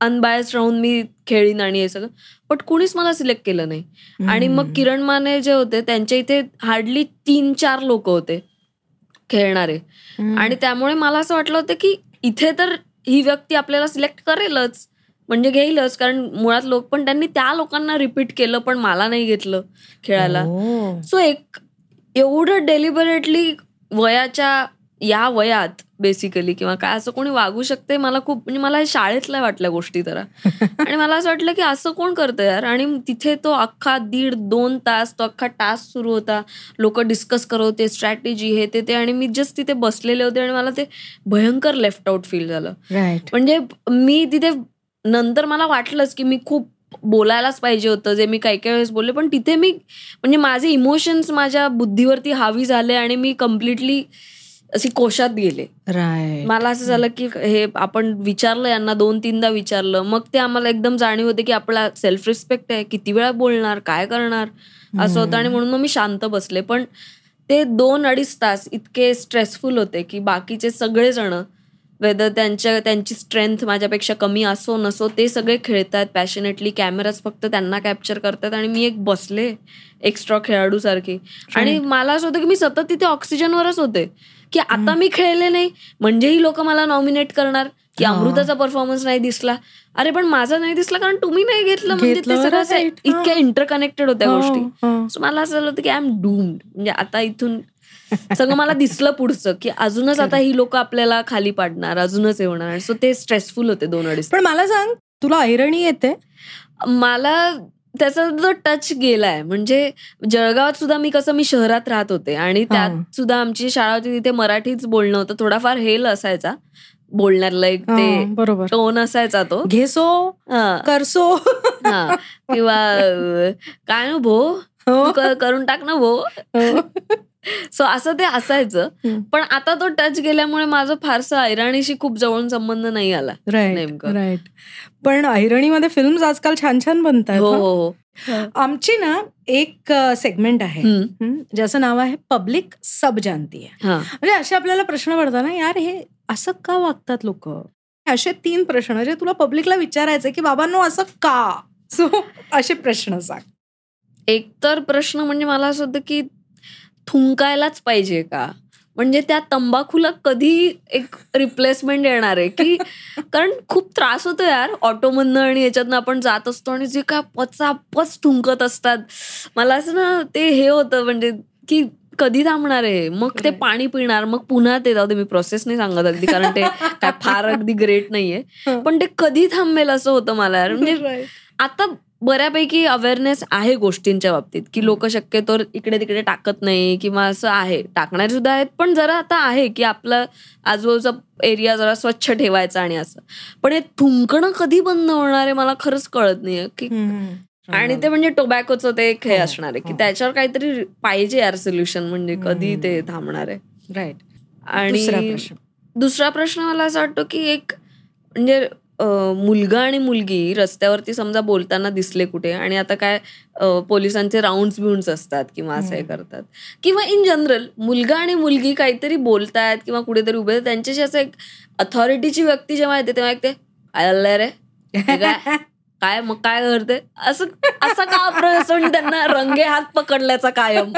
S1: अनबायस राहून मी खेळीन आणि हे सगळं. बट कुणीच मला सिलेक्ट केलं नाही. आणि मग किरण माने जे होते त्यांच्या इथे हार्डली तीन चार लोक होते खेळणारे. आणि त्यामुळे मला असं वाटलं होतं की इथे तर ही व्यक्ती आपल्याला सिलेक्ट करेलच. म्हणजे घेईलच कारण मुळात लोक पण त्यांनी त्या लोकांना रिपीट केलं पण मला नाही घेतलं खेळायला.
S2: हो.
S1: सो एक एवढं डेलिबरेटली वयाच्या या वयात बेसिकली किंवा काय असं कोणी वागू शकते मला खूप म्हणजे मला हे शाळेतल्या वाटल्या गोष्टी तर *laughs* आणि मला असं वाटलं की असं कोण करतं यार? आणि तिथे तो अख्खा दीड दोन तास तो अख्खा टास्क सुरू होता. लोक डिस्कस करत होते स्ट्रॅटेजी हे ते ते आणि मी जस्ट तिथे बसलेले होते आणि मला ते भयंकर लेफ्ट आउट फील झालं. म्हणजे मी तिथे नंतर मला वाटलंच की मी खूप बोलायलाच पाहिजे होतं जे मी काही काही वेळेस बोलले. पण तिथे मी म्हणजे माझे इमोशन्स माझ्या बुद्धीवरती हावी झाले आणि मी कम्प्लिटली अशी कोशात गेले. मला असं झालं की हे आपण विचारलं यांना दोन तीनदा विचारलं. मग ते आम्हाला एकदम जाणीव होते की आपला सेल्फ रिस्पेक्ट आहे किती वेळा बोलणार काय करणार असं होतं. आणि म्हणून मग मी शांत बसले. पण ते दोन अडीच तास इतके स्ट्रेसफुल होते की बाकीचे सगळेजण वेदर त्यांच्या त्यांची स्ट्रेंथ माझ्यापेक्षा कमी असो नसो ते सगळे खेळतात पॅशनेटली कॅमेराज फक्त त्यांना कॅप्चर करतात आणि मी एक बसले एक्स्ट्रा खेळाडू सारखी आणि मला असं होतं की मी सतत तिथे ऑक्सिजनवरच होते. की आता मी खेळले नाही. म्हणजेही लोक मला नॉमिनेट करणार की
S2: हा.
S1: अमृताचा परफॉर्मन्स नाही दिसला. अरे पण माझा नाही दिसला कारण तुम्ही नाही घेतलं. म्हणजे ते सगळं.
S2: हा.
S1: इतक्या इंटरकनेक्टेड होत्या
S2: हो,
S1: गोष्टी.
S2: हो.
S1: So मला असं झालं होतं की आय एम डूम्ड म्हणजे आता इथून सगळं मला दिसलं पुढचं की अजूनच आता ही लोक आपल्याला खाली पाडणार अजूनच हे होणार सो ते स्ट्रेसफुल होते दोन अडीच
S2: पण मला सांग तुला ऐरणी येते?
S1: मला त्याचा जो टच गेलाय म्हणजे जळगावात सुद्धा मी कसं मी शहरात राहत होते आणि
S2: हा.
S1: त्यात सुद्धा आमची शाळा होती तिथे मराठीच बोलणं होतं. थोडाफार हेल असायचा बोलण्यातला एक ते
S2: हा, बरोबर.
S1: टोन असायचा तो.
S2: घेसो
S1: हा.
S2: करसो.
S1: हा किंवा काय ना भो?
S2: हो,
S1: तू क- करून टाक ना भो.
S2: हो.
S1: सो असं ते असायचं. पण आता तो टच गेल्यामुळे माझं फारसं ऐराणीशी खूप जवळून संबंध नाही आला
S2: राईट
S1: नेमकं.
S2: राईट पण ऐरणीमध्ये फिल्म आजकाल छान छान बनतात
S1: हो
S2: हं.
S1: हो
S2: आमची ना एक सेगमेंट आहे. ज्याचं नाव आहे पब्लिक सब जानती आहे म्हणजे असे आपल्याला प्रश्न पडतात ना यार हे असं का वागतात लोक? असे तीन प्रश्न. जे तुला पब्लिकला विचारायचे की बाबांनो असं का? सो असे प्रश्न सांग.
S1: एक तर प्रश्न म्हणजे मला असं होतं की थुंकायलाच पाहिजे का? म्हणजे त्या तंबाखूला कधी एक रिप्लेसमेंट येणार आहे की *laughs* कारण खूप त्रास होतो यार. ऑटोमधनं आणि याच्यातनं आपण जात असतो आणि जे काय पचापच थुंकत असतात. मला असं ना ते हे होतं म्हणजे की कधी थांबणार आहे? मग ते. पाणी पिणार मग पुन्हा ते जाऊ दे मी प्रोसेस नाही सांगत अगदी कारण ते काय फार अगदी ग्रेट नाहीये. *laughs* पण ते कधी थांबेल असं होतं मला यार. म्हणजे. *laughs* आता बऱ्यापैकी अवेअरनेस आहे गोष्टींच्या बाबतीत की लोक शक्यतो इकडे तिकडे टाकत नाही किंवा असं आहे टाकणारे सुद्धा आहेत पण जरा आता आहे की आपला आजूबाजूचा एरिया जरा स्वच्छ ठेवायचा आणि असं पण हे थुंकणं कधी बंद होणार आहे मला खरंच कळत नाहीये की. आणि ते म्हणजे टोबॅकोचं ते एक हे
S2: हो,
S1: असणार आहे की
S2: हो.
S1: त्याच्यावर काहीतरी पाहिजे यार सोल्युशन म्हणजे कधी. ते थांबणार आहे
S2: राईट
S1: आणि
S2: दुसरा प्रश्न
S1: मला असं वाटतो की एक म्हणजे मुलगा आणि मुलगी रस्त्यावरती समजा बोलताना दिसले कुठे आणि आता काय पोलिसांचे राऊंड बिऊंड्स असतात किंवा असं हे. करतात किंवा इन जनरल मुलगा आणि मुलगी काहीतरी बोलतायत किंवा कुठेतरी उभे त्यांच्याशी असं एक अथॉरिटीची व्यक्ती जेव्हा येते तेव्हा एक ते "काय चाललंय *laughs* रे काय मग काय करते? असं असा का प्रसंग त्यांना रंगे हात पकडल्याचा कायम.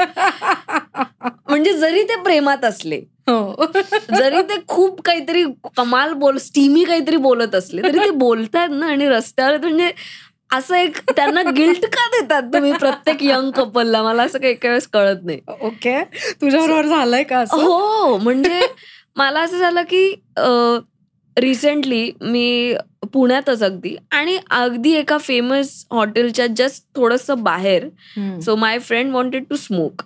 S1: म्हणजे जरी ते प्रेमात असले
S2: हो.
S1: जरी ते खूप काहीतरी कमाल बोल स्टीमी काहीतरी बोलत असले तरी ते बोलतायत ना आणि रस्त्यावर म्हणजे असं एक त्यांना गिल्ट का देतात तुम्ही प्रत्येक यंग कपलला मला असं काही काही वेळेस कळत नाही.
S2: ओके. तुझ्याबरोबर झालंय का
S1: हो म्हणजे मला असं झालं की रिसेंटली मी पुण्यातच अगदी आणि अगदी एका फेमस हॉटेलच्या जस्ट थोडस बाहेर. So my friend wanted to smoke.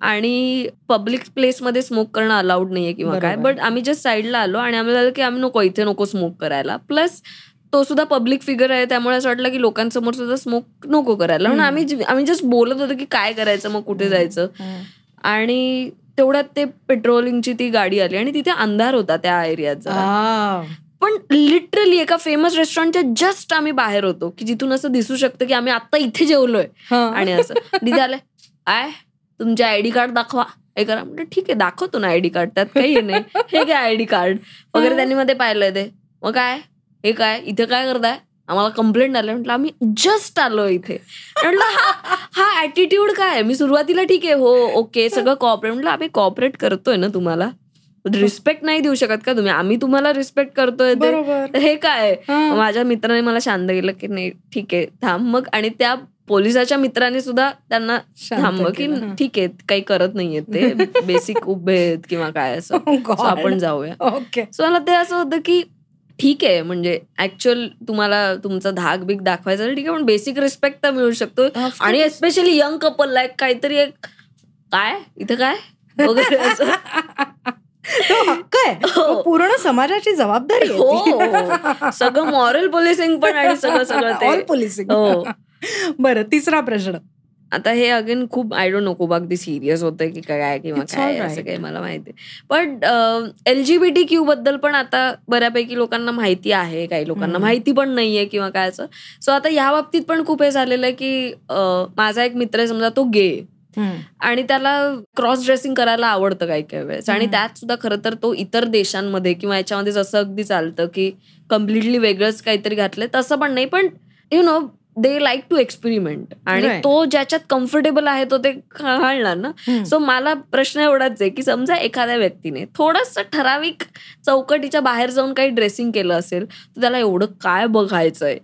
S1: आणि पब्लिक प्लेसमध्ये स्मोक करणं अलाउड नाहीये किंवा काय. बट आम्ही जस्ट साईडला आलो आणि आम्हाला की आम्ही नको इथे नको स्मोक करायला प्लस तो सुद्धा पब्लिक फिगर आहे त्यामुळे असं वाटलं की लोकांसमोर सुद्धा स्मोक नको करायला म्हणून. आम्ही आम्ही जस्ट बोलत होतो की काय करायचं मग कुठे जायचं. आणि तेवढ्यात ते पेट्रोलिंगची ती गाडी आली आणि तिथे अंधार होता त्या
S2: आ.
S1: पण लिटरली एका फेमस रेस्टॉरंटच्या जस्ट आम्ही बाहेर होतो की जिथून असं दिसू शकतं की आम्ही आता इथे जेवलोय.
S2: हा.
S1: आणि असं. तिथे आले आय तुमचे आयडी कार्ड दाखवा. हे करा. म्हणजे ठीक आहे दाखवतो ना आयडी कार्ड त्यात काही नाही. हे काय आयडी कार्ड वगैरे त्यांनी मध्ये पाहिलंय ते. मग काय? हे काय? इथे काय करताय? आम्हाला कंप्लेंट आलं. म्हटलं आम्ही जस्ट आलो इथे. म्हटलं हा हा ऍटिट्यूड काय? मी सुरुवातीला ठीक आहे. हो ओके सगळं कॉपरेट म्हटलं आम्ही कॉपरेट करतोय ना तुम्हाला? रिस्पेक्ट नाही देऊ शकत का तुम्ही? आम्ही तुम्हाला रिस्पेक्ट करतोय हे काय. माझ्या मित्राने मला शांत केलं की नाही ठीक आहे थांब मग. आणि त्या पोलिसाच्या मित्राने सुद्धा त्यांना थांब की. ठीक आहे काही करत नाहीये ते. *laughs* बेसिक उभे आहेत किंवा काय असं.
S2: Oh
S1: आपण जाऊया.
S2: ओके
S1: सो मला ते असं होतं की ठीक आहे म्हणजे ऍक्च्युअल तुम्हाला तुमचा धाक बिग दाखवायचा ठीक आहे पण बेसिक रिस्पेक्ट तर मिळू शकतो आणि. एस्पेशली यंग कपल लाईक काहीतरी एक काय इथं काय वगैरे
S2: हक्क आहे
S1: हो.
S2: पूर्ण समाजाची जबाबदारी.
S1: हो सगळं मॉरल पोलिसिंग पण आणि सगळं सगळं
S2: policing.
S1: हो.
S2: बरं तिसरा प्रश्न
S1: आता हे अगेन खूप आय डोंट नो खूप अगदी सिरियस होतंय की काय किंवा काय असं. काही मला माहिती पण L G B T Q बद्दल पण आता बऱ्यापैकी लोकांना माहिती आहे काही लोकांना. माहिती पण नाहीये किंवा काय असं सो आता ह्या बाबतीत पण खूप हे झालेलं आहे की माझा एक मित्र आहे समजा तो गे आणि त्याला क्रॉस ड्रेसिंग करायला आवडतं काही काही वेळेस आणि. त्यात सुद्धा खरं तर तो इतर देशांमध्ये किंवा याच्यामध्ये जसं अगदी चालतं की कम्प्लिटली वेगळंच काहीतरी घातलंय तसं पण नाही पण you know they like to experiment आणि. तो ज्याच्यात कम्फर्टेबल आहे तो ते घालणार ना? सो मला प्रश्न एवढाच आहे की समजा एखाद्या व्यक्तीने थोडस ठराविक चौकटीच्या बाहेर जाऊन काही ड्रेसिंग केलं असेल तर त्याला एवढं काय बघायचंय?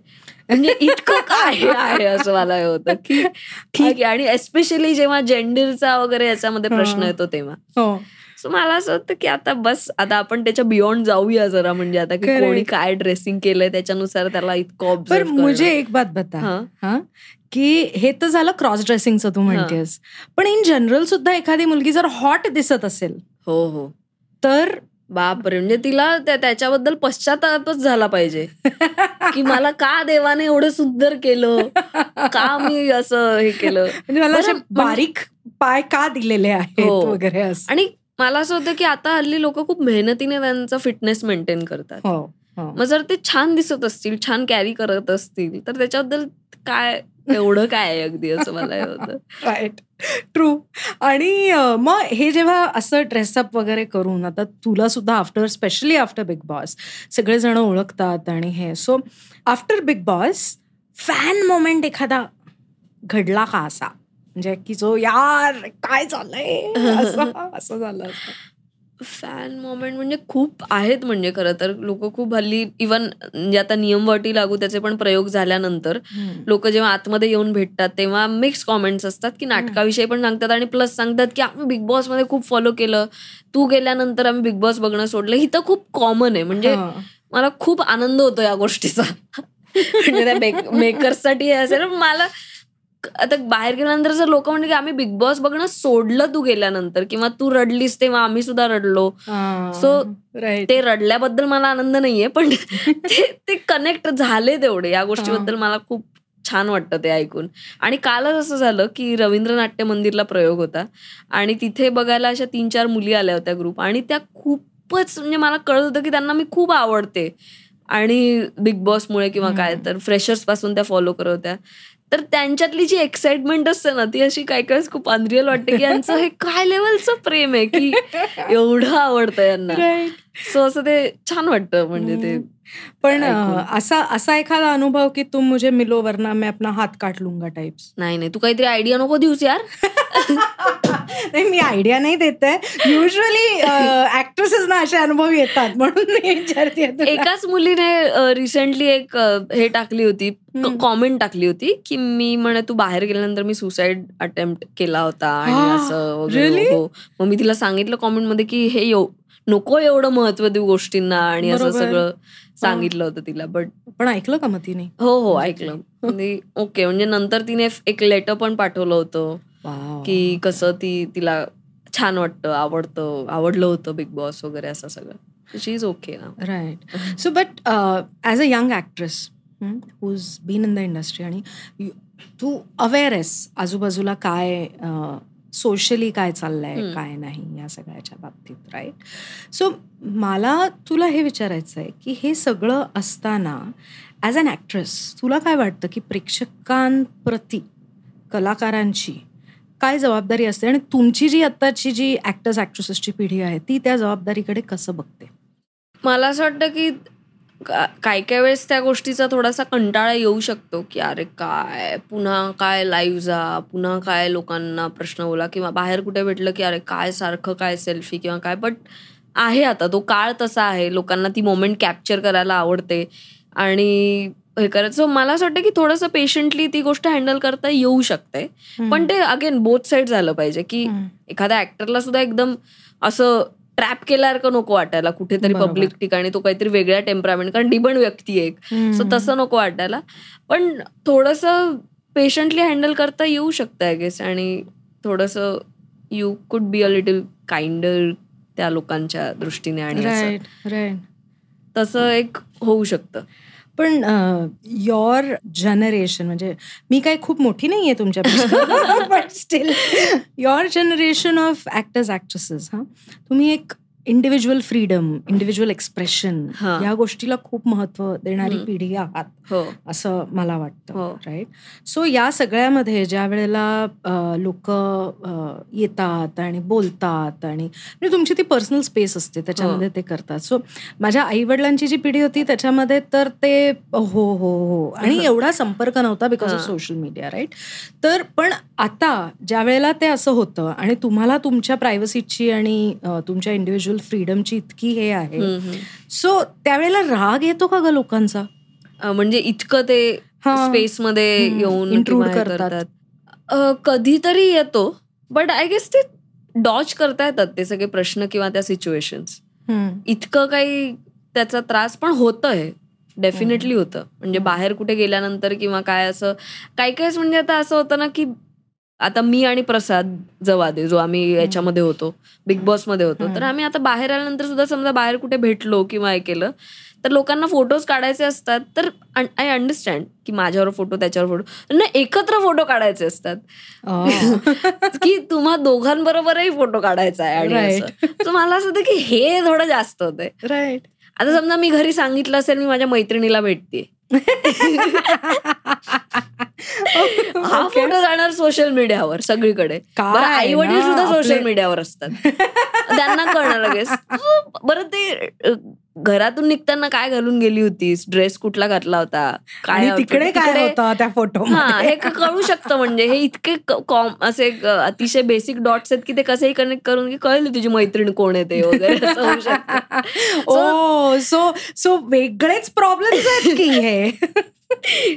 S1: म्हणजे इतकं काय आहे असं मला हे होतं की ठीक आहे आणि एस्पेशली जेव्हा जेंडरचा वगैरे याच्यामध्ये प्रश्न. येतो तेव्हा.
S2: हो.
S1: सो मला असं होतं की आता बस आता आपण त्याच्या बियॉन्ड जाऊया जरा म्हणजे आता की. कोणी काय ड्रेसिंग केलंय त्याच्यानुसार त्याला इतकं
S2: मुझे एक बात बता.
S1: हा.
S2: की हे तर झालं क्रॉस ड्रेसिंगचं तू म्हणतेस. पण इन जनरल सुद्धा एखादी मुलगी जर हॉट दिसत असेल
S1: हो हो.
S2: तर
S1: बापरे म्हणजे तिला त्या- त्याच्याबद्दल पश्चातापच झाला पाहिजे. की मला का देवाने एवढं सुंदर केलं? का मी असं हे केलं? *laughs*
S2: म्हणजे मला बारीक पाय का दिलेले आहेत
S1: हो.
S2: वगैरे असं.
S1: आणि मला असं होतं की आता हल्ली लोक खूप मेहनतीने त्यांचा फिटनेस मेंटेन करतात.
S2: हो हो.
S1: मग जर ते छान दिसत असतील छान कॅरी करत असतील तर त्याच्याबद्दल काय एवढं काय आहे अगदी असं मला हे होतं. *laughs*
S2: राईट ट्रू आणि मग हे जेव्हा असं ड्रेसअप वगैरे करून आता तुला सुद्धा after specially after Bigg Boss सगळेजण ओळखतात आणि हे so after Bigg Boss fan moment एखादा घडला का असा? म्हणजे की जो यार काय झालंय? असं झालं.
S1: फॅन मोमेंट म्हणजे खूप आहेत म्हणजे खरं तर. लोक खूप हल्ली इवन म्हणजे आता नियमवटी लागू त्याचे पण प्रयोग झाल्यानंतर लोक जेव्हा आतमध्ये येऊन भेटतात तेव्हा मिक्स कॉमेंट्स असतात की नाटकाविषयी पण सांगतात आणि प्लस सांगतात की आम्ही बिग बॉसमध्ये खूप फॉलो केलं. तू गेल्यानंतर आम्ही बिग बॉस बघणं सोडलं. ही तर खूप कॉमन आहे. म्हणजे. मला खूप आनंद होतो या गोष्टीचा. *laughs* म्हणजे त्या मेकर्ससाठी हे असेल. मला आता बाहेर गेल्यानंतर जर लोक म्हणले की आम्ही बिग बॉस बघणं सोडलं तू गेल्यानंतर किंवा तू रडलीस तेव्हा आम्ही सुद्धा रडलो.
S2: Right.
S1: ते रडल्याबद्दल मला आनंद नाहीये पण *laughs* ते ते कनेक्ट झाले तेवढे. या गोष्टीबद्दल मला खूप छान वाटतं ते ऐकून. आणि कालच असं झालं की रवींद्र नाट्य मंदिरला प्रयोग होता. आणि तिथे बघायला अशा तीन चार मुली आल्या होत्या ग्रुप आणि त्या खूपच म्हणजे मला कळत होतं की त्यांना मी खूप आवडते. आणि बिग बॉसमुळे किंवा काय तर फ्रेशर्सपासून त्या फॉलो करत होत्या. तर त्यांच्यातली जी एक्साइटमेंट असते ना ती अशी काय काय खूप अनरियल वाटते की यांचं हे काय लेवलचं प्रेम आहे की *laughs* एवढं आवडतं यांना. सो असं ते छान वाटतं म्हणजे ते
S2: पण असा असा एखादा अनुभव की तुम मुझे मिलो वरना मैं अपना हात काट लूंगा टाइप्स
S1: नाही नाही तू काहीतरी आयडिया नको देऊस यार
S2: नाही मी आयडिया नाही देत आहे युजली ऍक्ट्रेसेस ना असे अनुभव येतात म्हणून मी विचारते.
S1: एकाच मुलीने रिसेंटली एक हे टाकली होती. कॉमेंट टाकली होती की मी म्हणे तू बाहेर गेल्यानंतर मी सुसाईड अटेम्प्ट केला होता आणि
S2: हा,
S1: असं वगैरे
S2: really?
S1: हो मग मी तिला सांगितलं कॉमेंटमध्ये की हे नको एवढं महत्त्व देऊ गोष्टींना आणि असं. सगळं सांगितलं होतं तिला बट
S2: पण ऐकलं का मग तिने?
S1: हो हो ऐकलं. म्हणजे ओके म्हणजे नंतर तिने एक लेटर पण पाठवलं होतं की कसं ती तिला छान वाटतं आवडतं आवडलं होतं बिग बॉस वगैरे असं सगळं. शी इज ओके ना.
S2: Right so but as a young actress who's been in the industry आणि तू अवेअर आहेस आजूबाजूला काय सोशली काय चाललंय. काय नाही या सगळ्याच्या बाबतीत राईट सो मला तुला हे विचारायचं आहे की हे सगळं असताना ॲज अन ॲक्ट्रेस तुला काय वाटतं की प्रेक्षकांप्रती कलाकारांची काय जबाबदारी असते? आणि तुमची जी आत्ताची जी ॲक्टर्स ॲक्ट्रेसेसची पिढी आहे ती त्या जबाबदारीकडे कसं बघते?
S1: मला असं वाटतं का- काय काय वेळेस त्या गोष्टीचा थोडासा कंटाळा येऊ शकतो की अरे काय पुन्हा काय लाईव्ह जा पुन्हा काय लोकांना प्रश्न बोला किंवा बाहेर कुठे भेटलं की अरे काय सारखं काय सेल्फी किंवा काय. बट आहे आता तो काळ तसा आहे. लोकांना ती मोमेंट कॅप्चर करायला आवडते. आणि हे करायचं. मला असं वाटतं की थोडंसं पेशंटली ती गोष्ट हँडल करता येऊ शकते. पण ते अगेन बोथ साईड झालं पाहिजे की. एखाद्या ऍक्टरला सुद्धा एकदम असं ट्रॅप केल्यासारखं नको वाटायला. कुठेतरी. पब्लिक ठिकाणी तो काहीतरी वेगळ्या टेम्परामेंट कारण डिबण व्यक्ती आहे एक. सो तसं नको वाटायला. पण थोडस पेशंटली हँडल करता येऊ शकतं आय गेस आणि थोडस you could be a little kinder त्या लोकांच्या दृष्टीने आणि तसं एक होऊ शकतं.
S2: पण युअर जनरेशन म्हणजे मी काय खूप मोठी नाही आहे तुमच्या but still your generation of actors actresses हा? तुम्ही एक इंडिव्हिज्युअल फ्रीडम इंडिव्हिज्युअल एक्सप्रेशन
S1: हा.
S2: या गोष्टीला खूप महत्त्व देणारी. पिढी आहात
S1: हो
S2: असं मला वाटतं
S1: हो.
S2: राईट सो या सगळ्यामध्ये ज्या वेळेला लोक येतात आणि बोलतात आणि म्हणजे तुमची ती पर्सनल स्पेस असते त्याच्यामध्ये ते करतात सो माझ्या आई वडिलांची जी पिढी होती त्याच्यामध्ये तर ते हो हो हो आणि एवढा संपर्क नव्हता बिकॉज ऑफ
S1: हा.
S2: सोशल मीडिया राईट तर पण आता ज्या वेळेला ते असं होतं आणि तुम्हाला तुमच्या प्रायव्हसीची आणि तुमच्या इंडिव्हिज्युअल फ्रीडमची इतकी हे आहे. सो त्यावेळेला राग येतो का ग लोकांचा
S1: म्हणजे इतकं ते. स्पेस मध्ये
S2: हम्म.
S1: येऊन हे
S2: करतात.
S1: कधीतरी येतो बट आय गेस ते डॉच करता येतात ते सगळे प्रश्न किंवा त्या सिच्युएशन्स
S2: हम्म.
S1: इतकं काही त्याचा त्रास पण होतंय डेफिनेटली होतं म्हणजे बाहेर कुठे गेल्यानंतर किंवा काय असं काही काहीच म्हणजे आता असं होतं ना की आता मी आणि प्रसाद जवादे जो आम्ही याच्यामध्ये होतो बिग बॉसमध्ये होतो तर आम्ही आता बाहेर आल्यानंतर सुद्धा समजा बाहेर कुठे भेटलो किंवा हे केलं तर लोकांना फोटोज काढायचे असतात तर आय अंडरस्टँड की माझ्यावर फोटो त्याच्यावर फोटो नाही एकत्र फोटो काढायचे असतात. *laughs* की तुम्हा दोघांबरोबरही फोटो काढायचा आहे आणि मला असं होतं की हे थोडं जास्त होतंय.
S2: राईट
S1: आता समजा मी घरी सांगितलं असेल मी माझ्या मैत्रिणीला भेटते *laughs* *laughs* हा फोटो जाणार सोशल मीडियावर सगळीकडे.
S2: काय
S1: आई वडील सुद्धा सोशल मीडियावर असतात. त्यांना कळणार लगेच. बरं ते घरातून निघताना काय घालून गेली होतीस? ड्रेस कुठला घातला होता? outfit?
S2: तिकडे काय होतं त्या फोटो
S1: हा हे कळू शकतं म्हणजे. हे इतके कॉम असे अतिशय बेसिक डॉट्स आहेत की ते कसेही कनेक्ट करून की कळली तुझी मैत्रीण कोण आहे ते वगैरे. *laughs*
S2: ओ सो सो वेगळेच प्रॉब्लेम आहेत की हे?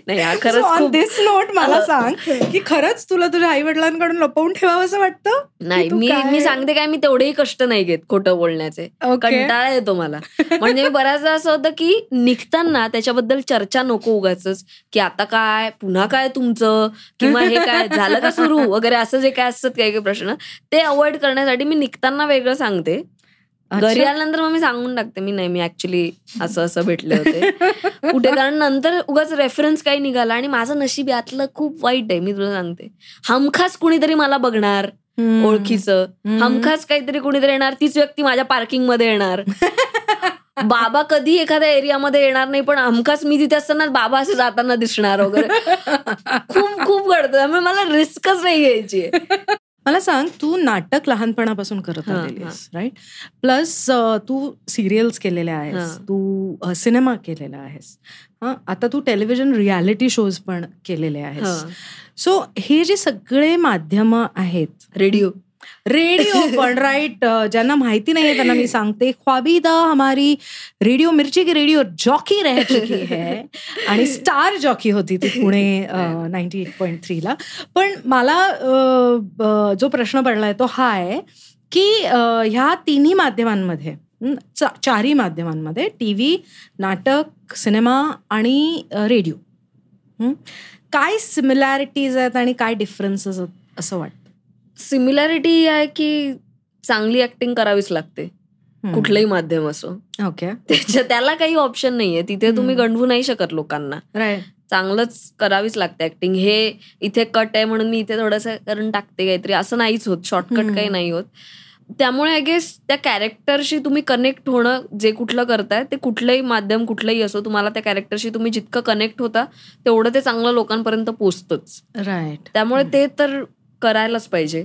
S1: नाही *laughs* खरंच
S2: दिस नोट मला सांग की खरंच तुला तुझ्या आई वडिलांकडून लपवून ठेवावं असं वाटतं?
S1: नाही मी मी सांगते काय मी तेवढेही कष्ट नाही घेत खोटं बोलण्याचे. कंटाळा येतो मला. म्हणजे मी बऱ्याचदा असं होतं की निघताना त्याच्याबद्दल चर्चा नको उगाच की आता काय पुन्हा काय तुमचं किंवा हे काय झालं का सुरू वगैरे असं जे काय असतात काही काही प्रश्न ते अवॉइड करण्यासाठी मी निघताना वेगळं सांगते. घरी आल्यानंतर मग मी सांगून टाकते मी नाही मी ऍक्च्युली असं असं भेटले होते. *laughs* कुठे? कारण नंतर उगाच रेफरन्स काही निघाला आणि माझं नशीब यातलं खूप वाईट आहे मी तुला सांगते. हमखास कुणीतरी मला बघणार. ओळखीचं. हमखास काहीतरी कुणीतरी येणार तीच व्यक्ती माझ्या पार्किंगमध्ये येणार. *laughs* बाबा कधी एखाद्या एरियामध्ये येणार नाही पण हमखास मी तिथे असताना बाबा असं जाताना दिसणार वगैरे. *laughs* खूप खूप घडतं. त्यामुळे मला रिस्कच नाही घ्यायची.
S2: मला सांग तू नाटक लहानपणापासून करत आलेलीस राईट प्लस तू सिरियल्स केलेल्या आहेस. तू सिनेमा केलेला आहेस. हा आता तू टेलिव्हिजन रियालिटी शोज पण केलेले आहेस. सो हे जे सगळे माध्यम आहेत
S1: रेडिओ
S2: रेडिओ पण राईट ज्यांना माहिती नाहीये त्यांना मी सांगते. ख्वाबीदा हमारी रेडिओ मिर्ची की रेडिओ जॉकी रह चुकी है. आणि स्टार जॉकी होती ती पुणे नाईन्टी एट पॉईंट थ्रीला पण मला अ, ब- जो प्रश्न पडलाय तो हा आहे की अ, ह्या तिन्ही माध्यमांमध्ये चा- चारही माध्यमांमध्ये टी व्ही नाटक सिनेमा आणि रेडिओ काय सिमिलॅरिटीज आहेत आणि काय डिफरन्सेस आहेत असं वाटतं?
S1: सिमिलॅरिटी ही आहे की चांगली ऍक्टिंग करावीच लागते. कुठलंही माध्यम असो.
S2: ओके
S1: त्याच्या त्याला काही ऑप्शन नाहीये. तिथे तुम्ही. गणवू नाही शकत लोकांना. चांगलंच करावीच लागते ऍक्टिंग हे इथे कट आहे म्हणून मी इथे थोडंसं करून टाकते काहीतरी. असं नाहीच होत. शॉर्टकट. काही नाही होत. त्यामुळे आय गेस त्या कॅरेक्टरशी तुम्ही कनेक्ट होणं जे कुठलं करताय ते कुठलंही माध्यम कुठलंही असो तुम्हाला त्या कॅरेक्टरशी तुम्ही जितकं कनेक्ट होता तेवढं ते चांगलं लोकांपर्यंत पोचतच.
S2: राईट
S1: त्यामुळे ते तर करायलाच पाहिजे.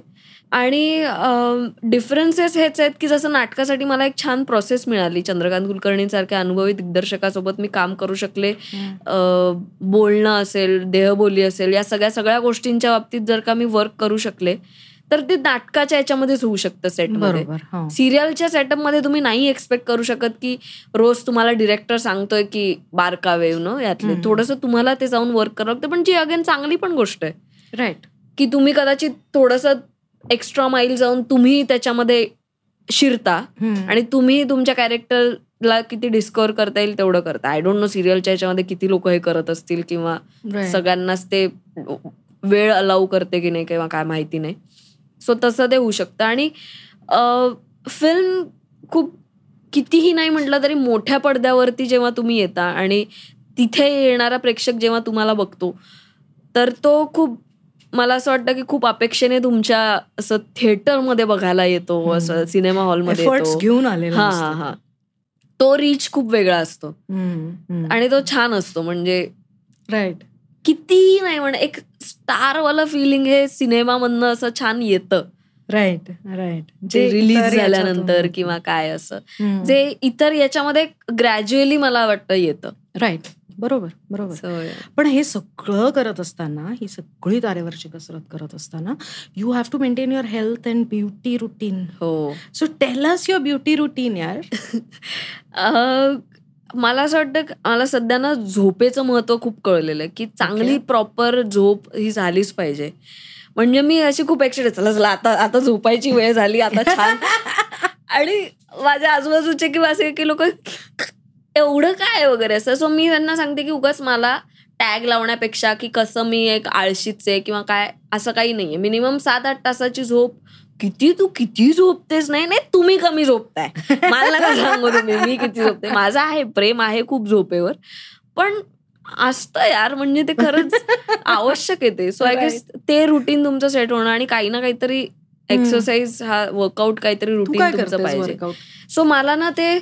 S1: आणि डिफरन्सेस हेच आहेत की जसं नाटकासाठी मला एक छान प्रोसेस मिळाली. चंद्रकांत कुलकर्णींसारख्या अनुभवी दिग्दर्शकासोबत मी काम करू शकले. बोलणं असेल देहबोली असेल या सगळ्या सगळ्या गोष्टींच्या बाबतीत जर का मी वर्क करू शकले तर ते नाटकाच्या याच्यामध्येच होऊ शकतं सेटमध्ये
S2: हो.
S1: सिरियलच्या सेटअपमध्ये तुम्ही नाही एक्सपेक्ट करू शकत की रोज तुम्हाला डिरेक्टर सांगतोय की बारकावे नो यातले. थोडंसं तुम्हाला ते जाऊन वर्क करावं लागतं. पण जी अगेन चांगली पण गोष्ट आहे.
S2: राईट
S1: की तुम्ही कदाचित थोडंसं एक्स्ट्रा माईल जाऊन तुम्ही त्याच्यामध्ये शिरता आणि तुम्ही तुमच्या कॅरेक्टरला किती डिस्कवर करता येईल तेवढं करता. आय डोंट नो सिरियलच्या याच्यामध्ये किती लोक हे करत असतील किंवा सगळ्यांनाच ते वेळ अलाऊ करते की नाही किंवा काय माहिती नाही. सो तसं ते होऊ शकतं. आणि फिल्म खूप कितीही नाही म्हटलं तरी मोठ्या पडद्यावरती जेव्हा तुम्ही येता आणि तिथे येणारा प्रेक्षक जेव्हा तुम्हाला बघतो तर तो खूप मला असं वाटतं की खूप अपेक्षेने तुमच्या असं थिएटरमध्ये बघायला येतो. असं सिनेमा हॉलमध्ये
S2: घेऊन आलेला
S1: हा. हा हा. तो रीच खूप वेगळा असतो. आणि तो छान असतो म्हणजे
S2: राईट
S1: कितीही नाही म्हण एक स्टार वाला फिलिंग हे सिनेमामधनं असं छान येतं.
S2: राईट राईट
S1: जे रिलीज झाल्यानंतर किंवा काय असं. जे इतर याच्यामध्ये ग्रॅज्युअली मला वाटतं येतं.
S2: राईट बरोबर बरोबर. पण हे सगळं करत असताना ही सगळी तारेवरची कसरत करत असताना you have to maintain your health and beauty routine
S1: हो.
S2: So tell us your beauty routine यार. *laughs*
S1: मला असं वाटतं की मला सध्या ना झोपेचं महत्त्व खूप कळलेलं आहे की चांगली प्रॉपर झोप ही झालीच पाहिजे. म्हणजे मी अशी खूप एक्साइटेड चला चला आता आता झोपायची वेळ झाली आता छान. *laughs* आणि माझ्या आजूबाजूचे किंवा असे की लोक एवढं काय वगैरे असं? सो मी त्यांना सांगते की उगाच मला टॅग लावण्यापेक्षा की कसं मी एक आळशीच आहे किंवा काय असं काही नाहीये. मिनिमम सात आठ तासाची झोप. किती तू किती झोपतेस? नाही नाही तुम्ही कमी झोपताय. मला नका सांगू तुम्ही? मी किती झोपते? माझं आहे प्रेम आहे खूप झोपेवर. पण असतं यार म्हणजे ते खरंच आवश्यक आहे ते. सो आय गेस ते रुटीन तुमचं सेट होणं आणि काही ना काहीतरी एक्सरसाइज हा वर्कआउट काहीतरी रुटीन तुमचं पाहिजे. सो मला ना ते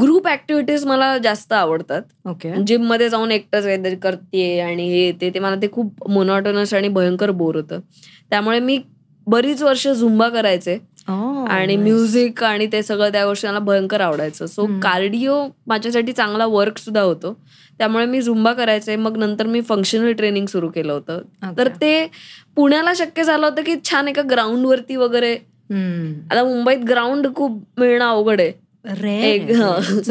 S1: ग्रुप ऍक्टिव्हिटीज मला जास्त आवडतात.
S2: ओके
S1: जिममध्ये जाऊन एकटंच काहीतरी करते आणि हे ते ते मला ते खूप मोनॉटोनस आणि भयंकर बोर होतं. त्यामुळे मी बरीच वर्ष झुंबा करायचे.
S2: Oh,
S1: आणि म्युझिक आणि ते सगळं त्या गोष्टी मला भयंकर आवडायचं. सो. कार्डिओ माझ्यासाठी चांगला वर्क सुद्धा होतो. त्यामुळे मी झुंबा करायचे मग नंतर मी फंक्शनल ट्रेनिंग सुरू केलं होतं. तर ते पुण्याला शक्य झालं होतं की छान एका ग्राउंड वरती वगैरे. आता मुंबईत ग्राउंड खूप मिळणं अवघड आहे.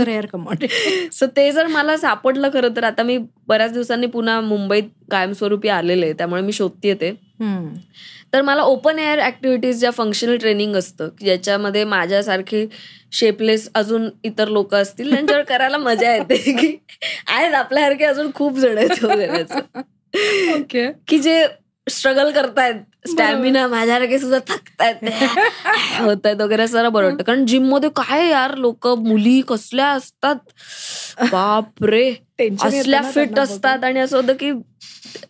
S2: रेअर कमोडिटी
S1: सो ते जर मला सापडलं खरं तर आता मी बऱ्याच दिवसांनी पुन्हा मुंबईत कायमस्वरूपी आलेले त्यामुळे मी शोधते ते. तर मला ओपन एअर ऍक्टिव्हिटीज ज्या फंक्शनल ट्रेनिंग असतं की ज्याच्यामध्ये माझ्यासारखे शेपलेस अजून इतर लोक असतील त्यांच्यावर करायला मजा येते *laughs* की आहेत आपल्यासारखे अजून खूप जण आहेत वगैरे. *laughs* की जे स्ट्रगल करतायत स्टॅमिना माझ्यासारखे सुद्धा थकतायत होत आहेत वगैरे असं बरं वाटतं कारण जिममध्ये काय यार लोक मुली कसल्या असतात? बाप रे असल्या फिट असतात आणि असं होतं की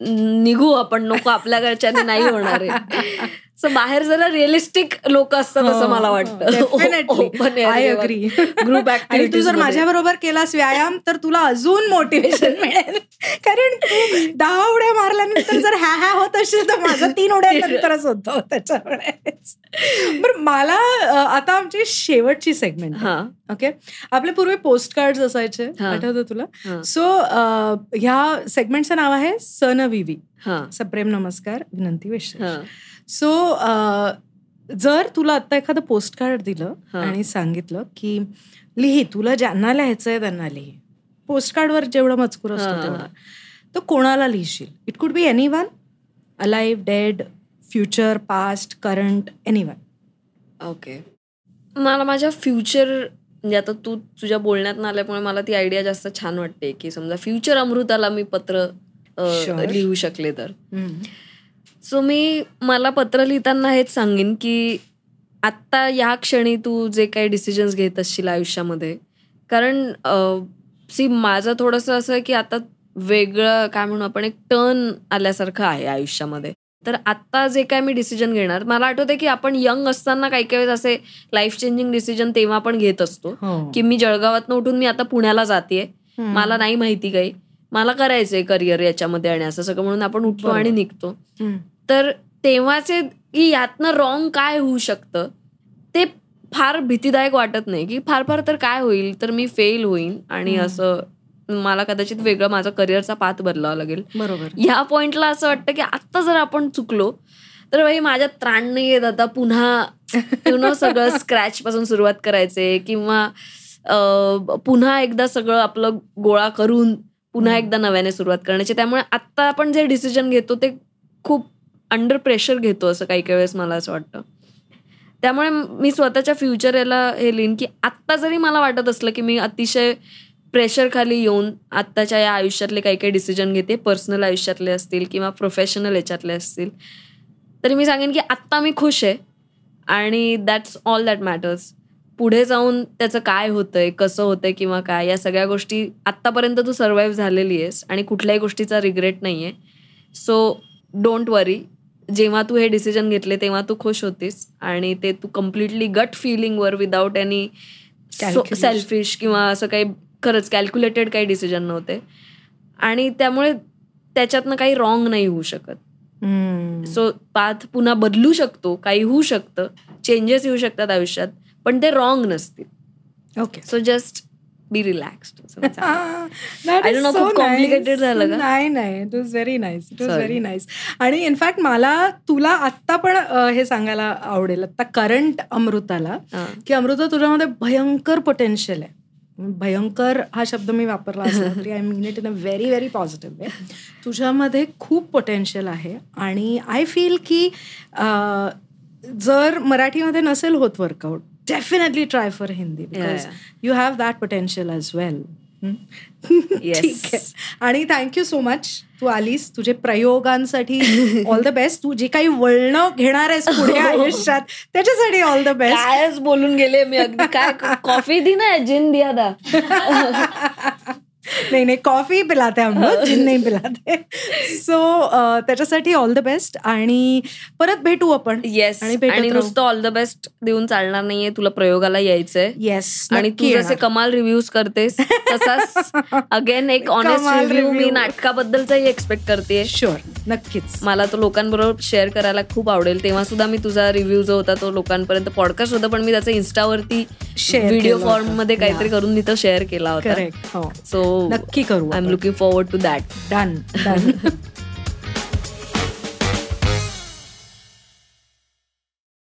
S1: निघू आपण नको आपल्या घरच्याने नाही होणार आहे. *laughs* सो बाहेर जरा रिअलिस्टिक लोक असतात
S2: हो,
S1: असं मला वाटतं. ओपन
S2: आय अग्री
S1: ग्रुप
S2: आणि तू जर माझ्या बरोबर केलास व्यायाम तर तुला अजून मोटिवेशन *laughs* मिळेल. कारण दहा उड्या मारल्यानंतर जर ह्या ह्या होत असेल तर माझं तीन उड्या नंतरच होतं त्याच्यामुळेच. बरं मला आता आमची शेवटची सेगमेंट
S1: हा.
S2: ओके आपले पूर्वी पोस्ट कार्ड असायचे.
S1: हा.
S2: आठवतं तुला?
S1: हा.
S2: सो ह्या सेगमेंटचं नाव आहे सन विवी.
S1: हा.
S2: सप्रेम नमस्कार विनंती विषय
S1: हा.
S2: सो जर तुला आता एखादं पोस्ट कार्ड दिलं. आणि सांगितलं की लिही तुला ज्यांना लिहायचंय त्यांना लिही. पोस्ट कार्डवर जेवढा मजकूर असतो. तेवढा. तर कोणाला लिहिशील? It could be anyone alive dead future past current anyone
S1: okay मला माझ्या फ्युचर म्हणजे आता तू तुझ्या बोलण्यात आल्यामुळे मला ती आयडिया जास्त छान वाटते की समजा फ्युचर अमृताला मी पत्र. लिहू शकले तर. सो मी मला पत्र लिहिताना हेच सांगेन की आत्ता या क्षणी तू जे काही डिसिजन्स घेत असशील आयुष्यामध्ये कारण सी माझं थोडंसं असं आहे की आता वेगळं काय म्हणू आपण एक टर्न आल्यासारखं आहे आयुष्यामध्ये तर आत्ता जे काय मी डिसिजन घेणार मला आठवते की आपण यंग असताना काही काही वेळेस असे लाईफ चेंजिंग डिसिजन तेव्हा पण घेत असतो
S2: हो.
S1: की मी जळगावातनं उठून मी आता पुण्याला जाते मला नाही माहिती काही मला करायचंय करिअर याच्यामध्ये आणि असं सगळं म्हणून आपण उठतो. आणि निघतो. तर तेव्हाचे की यातनं रॉंग काय होऊ शकतं? ते फार भीतीदायक वाटत नाही की फार फार तर काय होईल? तर मी फेल होईन आणि. असं मला कदाचित वेगळं माझा करिअरचा पाथ बदलावा लागेल.
S2: बरोबर.
S1: या पॉइंटला असं वाटतं की आत्ता जर आपण चुकलो तर भाई माझ्या त्राण नाही येत आता. पुन्हा यु नो सगळं *laughs* स्क्रॅच पासून सुरुवात करायचे किंवा पुन्हा एकदा सगळं आपलं गोळा करून पुन्हा. एकदा नव्याने सुरुवात करण्याची. त्यामुळे आत्ता आपण जे डिसिजन घेतो ते खूप अंडर प्रेशर घेतो असं काही काही वेळेस मला असं वाटतं. त्यामुळे मी स्वतःच्या फ्युचर याला हे लिहिन की आत्ता जरी मला वाटत असलं की मी अतिशय प्रेशर खाली येऊन आत्ताच्या या आयुष्यातले काही काही डिसिजन घेते पर्सनल आयुष्यातले असतील किंवा प्रोफेशनल याच्यातले असतील तरी मी सांगेन की आत्ता मी खुश आहे आणि दॅट्स ऑल दॅट मॅटर्स पुढे जाऊन त्याचं काय होतंय कसं होतंय किंवा काय या सगळ्या गोष्टी आत्तापर्यंत तू सर्वाईव्ह झालेली आहेस आणि कुठल्याही गोष्टीचा रिग्रेट नाही आहे सो डोंट वरी जेव्हा तू हे डिसिजन घेतले तेव्हा तू खुश होतीस आणि ते तू कम्प्लिटली गट फिलिंगवर विदाऊट एनी. सेल्फिश किंवा असं काही खरंच कॅल्क्युलेटेड काही डिसिजन नव्हते आणि त्यामुळे त्याच्यातनं काही रॉंग नाही होऊ शकत. सो पाथ पुन्हा बदलू शकतो काही होऊ शकतं चेंजेस येऊ शकतात पण ते रॉंग नसतील
S2: okay
S1: so just be relaxed *laughs* खूप
S2: nice.
S1: झालं?
S2: नाही नाही. It was very nice it was. Very nice आणि इनफॅक्ट मला तुला आत्ता पण हे सांगायला आवडेल. आता करंट अमृताला की अमृता तुझ्यामध्ये भयंकर पोटेन्शियल आहे. भयंकर हा शब्द मी वापरला असला तरी I mean it in a very very positive way तुझ्यामध्ये खूप पोटेन्शियल आहे. आणि आय फील की जर मराठीमध्ये नसेल होत work out definitely try for Hindi because
S1: Yeah.
S2: You have that potential as well
S1: Yes.
S2: ठीक आहे आणि थँक्यू सो मच तू आलीस. तुझे प्रयोगांसाठी ऑल द बेस्ट तू जे काही वळणं घेणार आहेस पुढे *laughs* आयुष्यात त्याच्यासाठी ऑल द बेस्ट
S1: कायच बोलून गेले मी. अगदी काय *laughs* कॉफी दी ना जिन दिया दा
S2: नाही नाही कॉफी पिलाते लोग, जिन *laughs* नाही पिलाते. सो त्याच्यासाठी ऑल द बेस्ट आणि परत भेटू आपण.
S1: येस
S2: आणि.
S1: नुसतं ऑल द बेस्ट देऊन चालणार नाहीये तुला प्रयोगाला यायचंय.
S2: येस
S1: आणि तू जसे कमाल रिव्ह्यूज करतेस तसाच *laughs* अगेन एक ऑनेस्ट रिव्ह्यू मी. नाटकाबद्दलचाही एक्सपेक्ट करते
S2: शुअर नक्कीच.
S1: मला तो लोकांबरोबर शेअर करायला खूप आवडेल. तेव्हा सुद्धा मी तुझा रिव्ह्यू जो होता तो लोकांपर्यंत पॉडकास्ट होता पण मी त्याचा इन्स्टावरती व्हिडिओ फॉर्म. मध्ये काहीतरी. करून तिथं शेअर केला होता. सो
S2: नक्की करू
S1: I am looking forward to that
S2: done done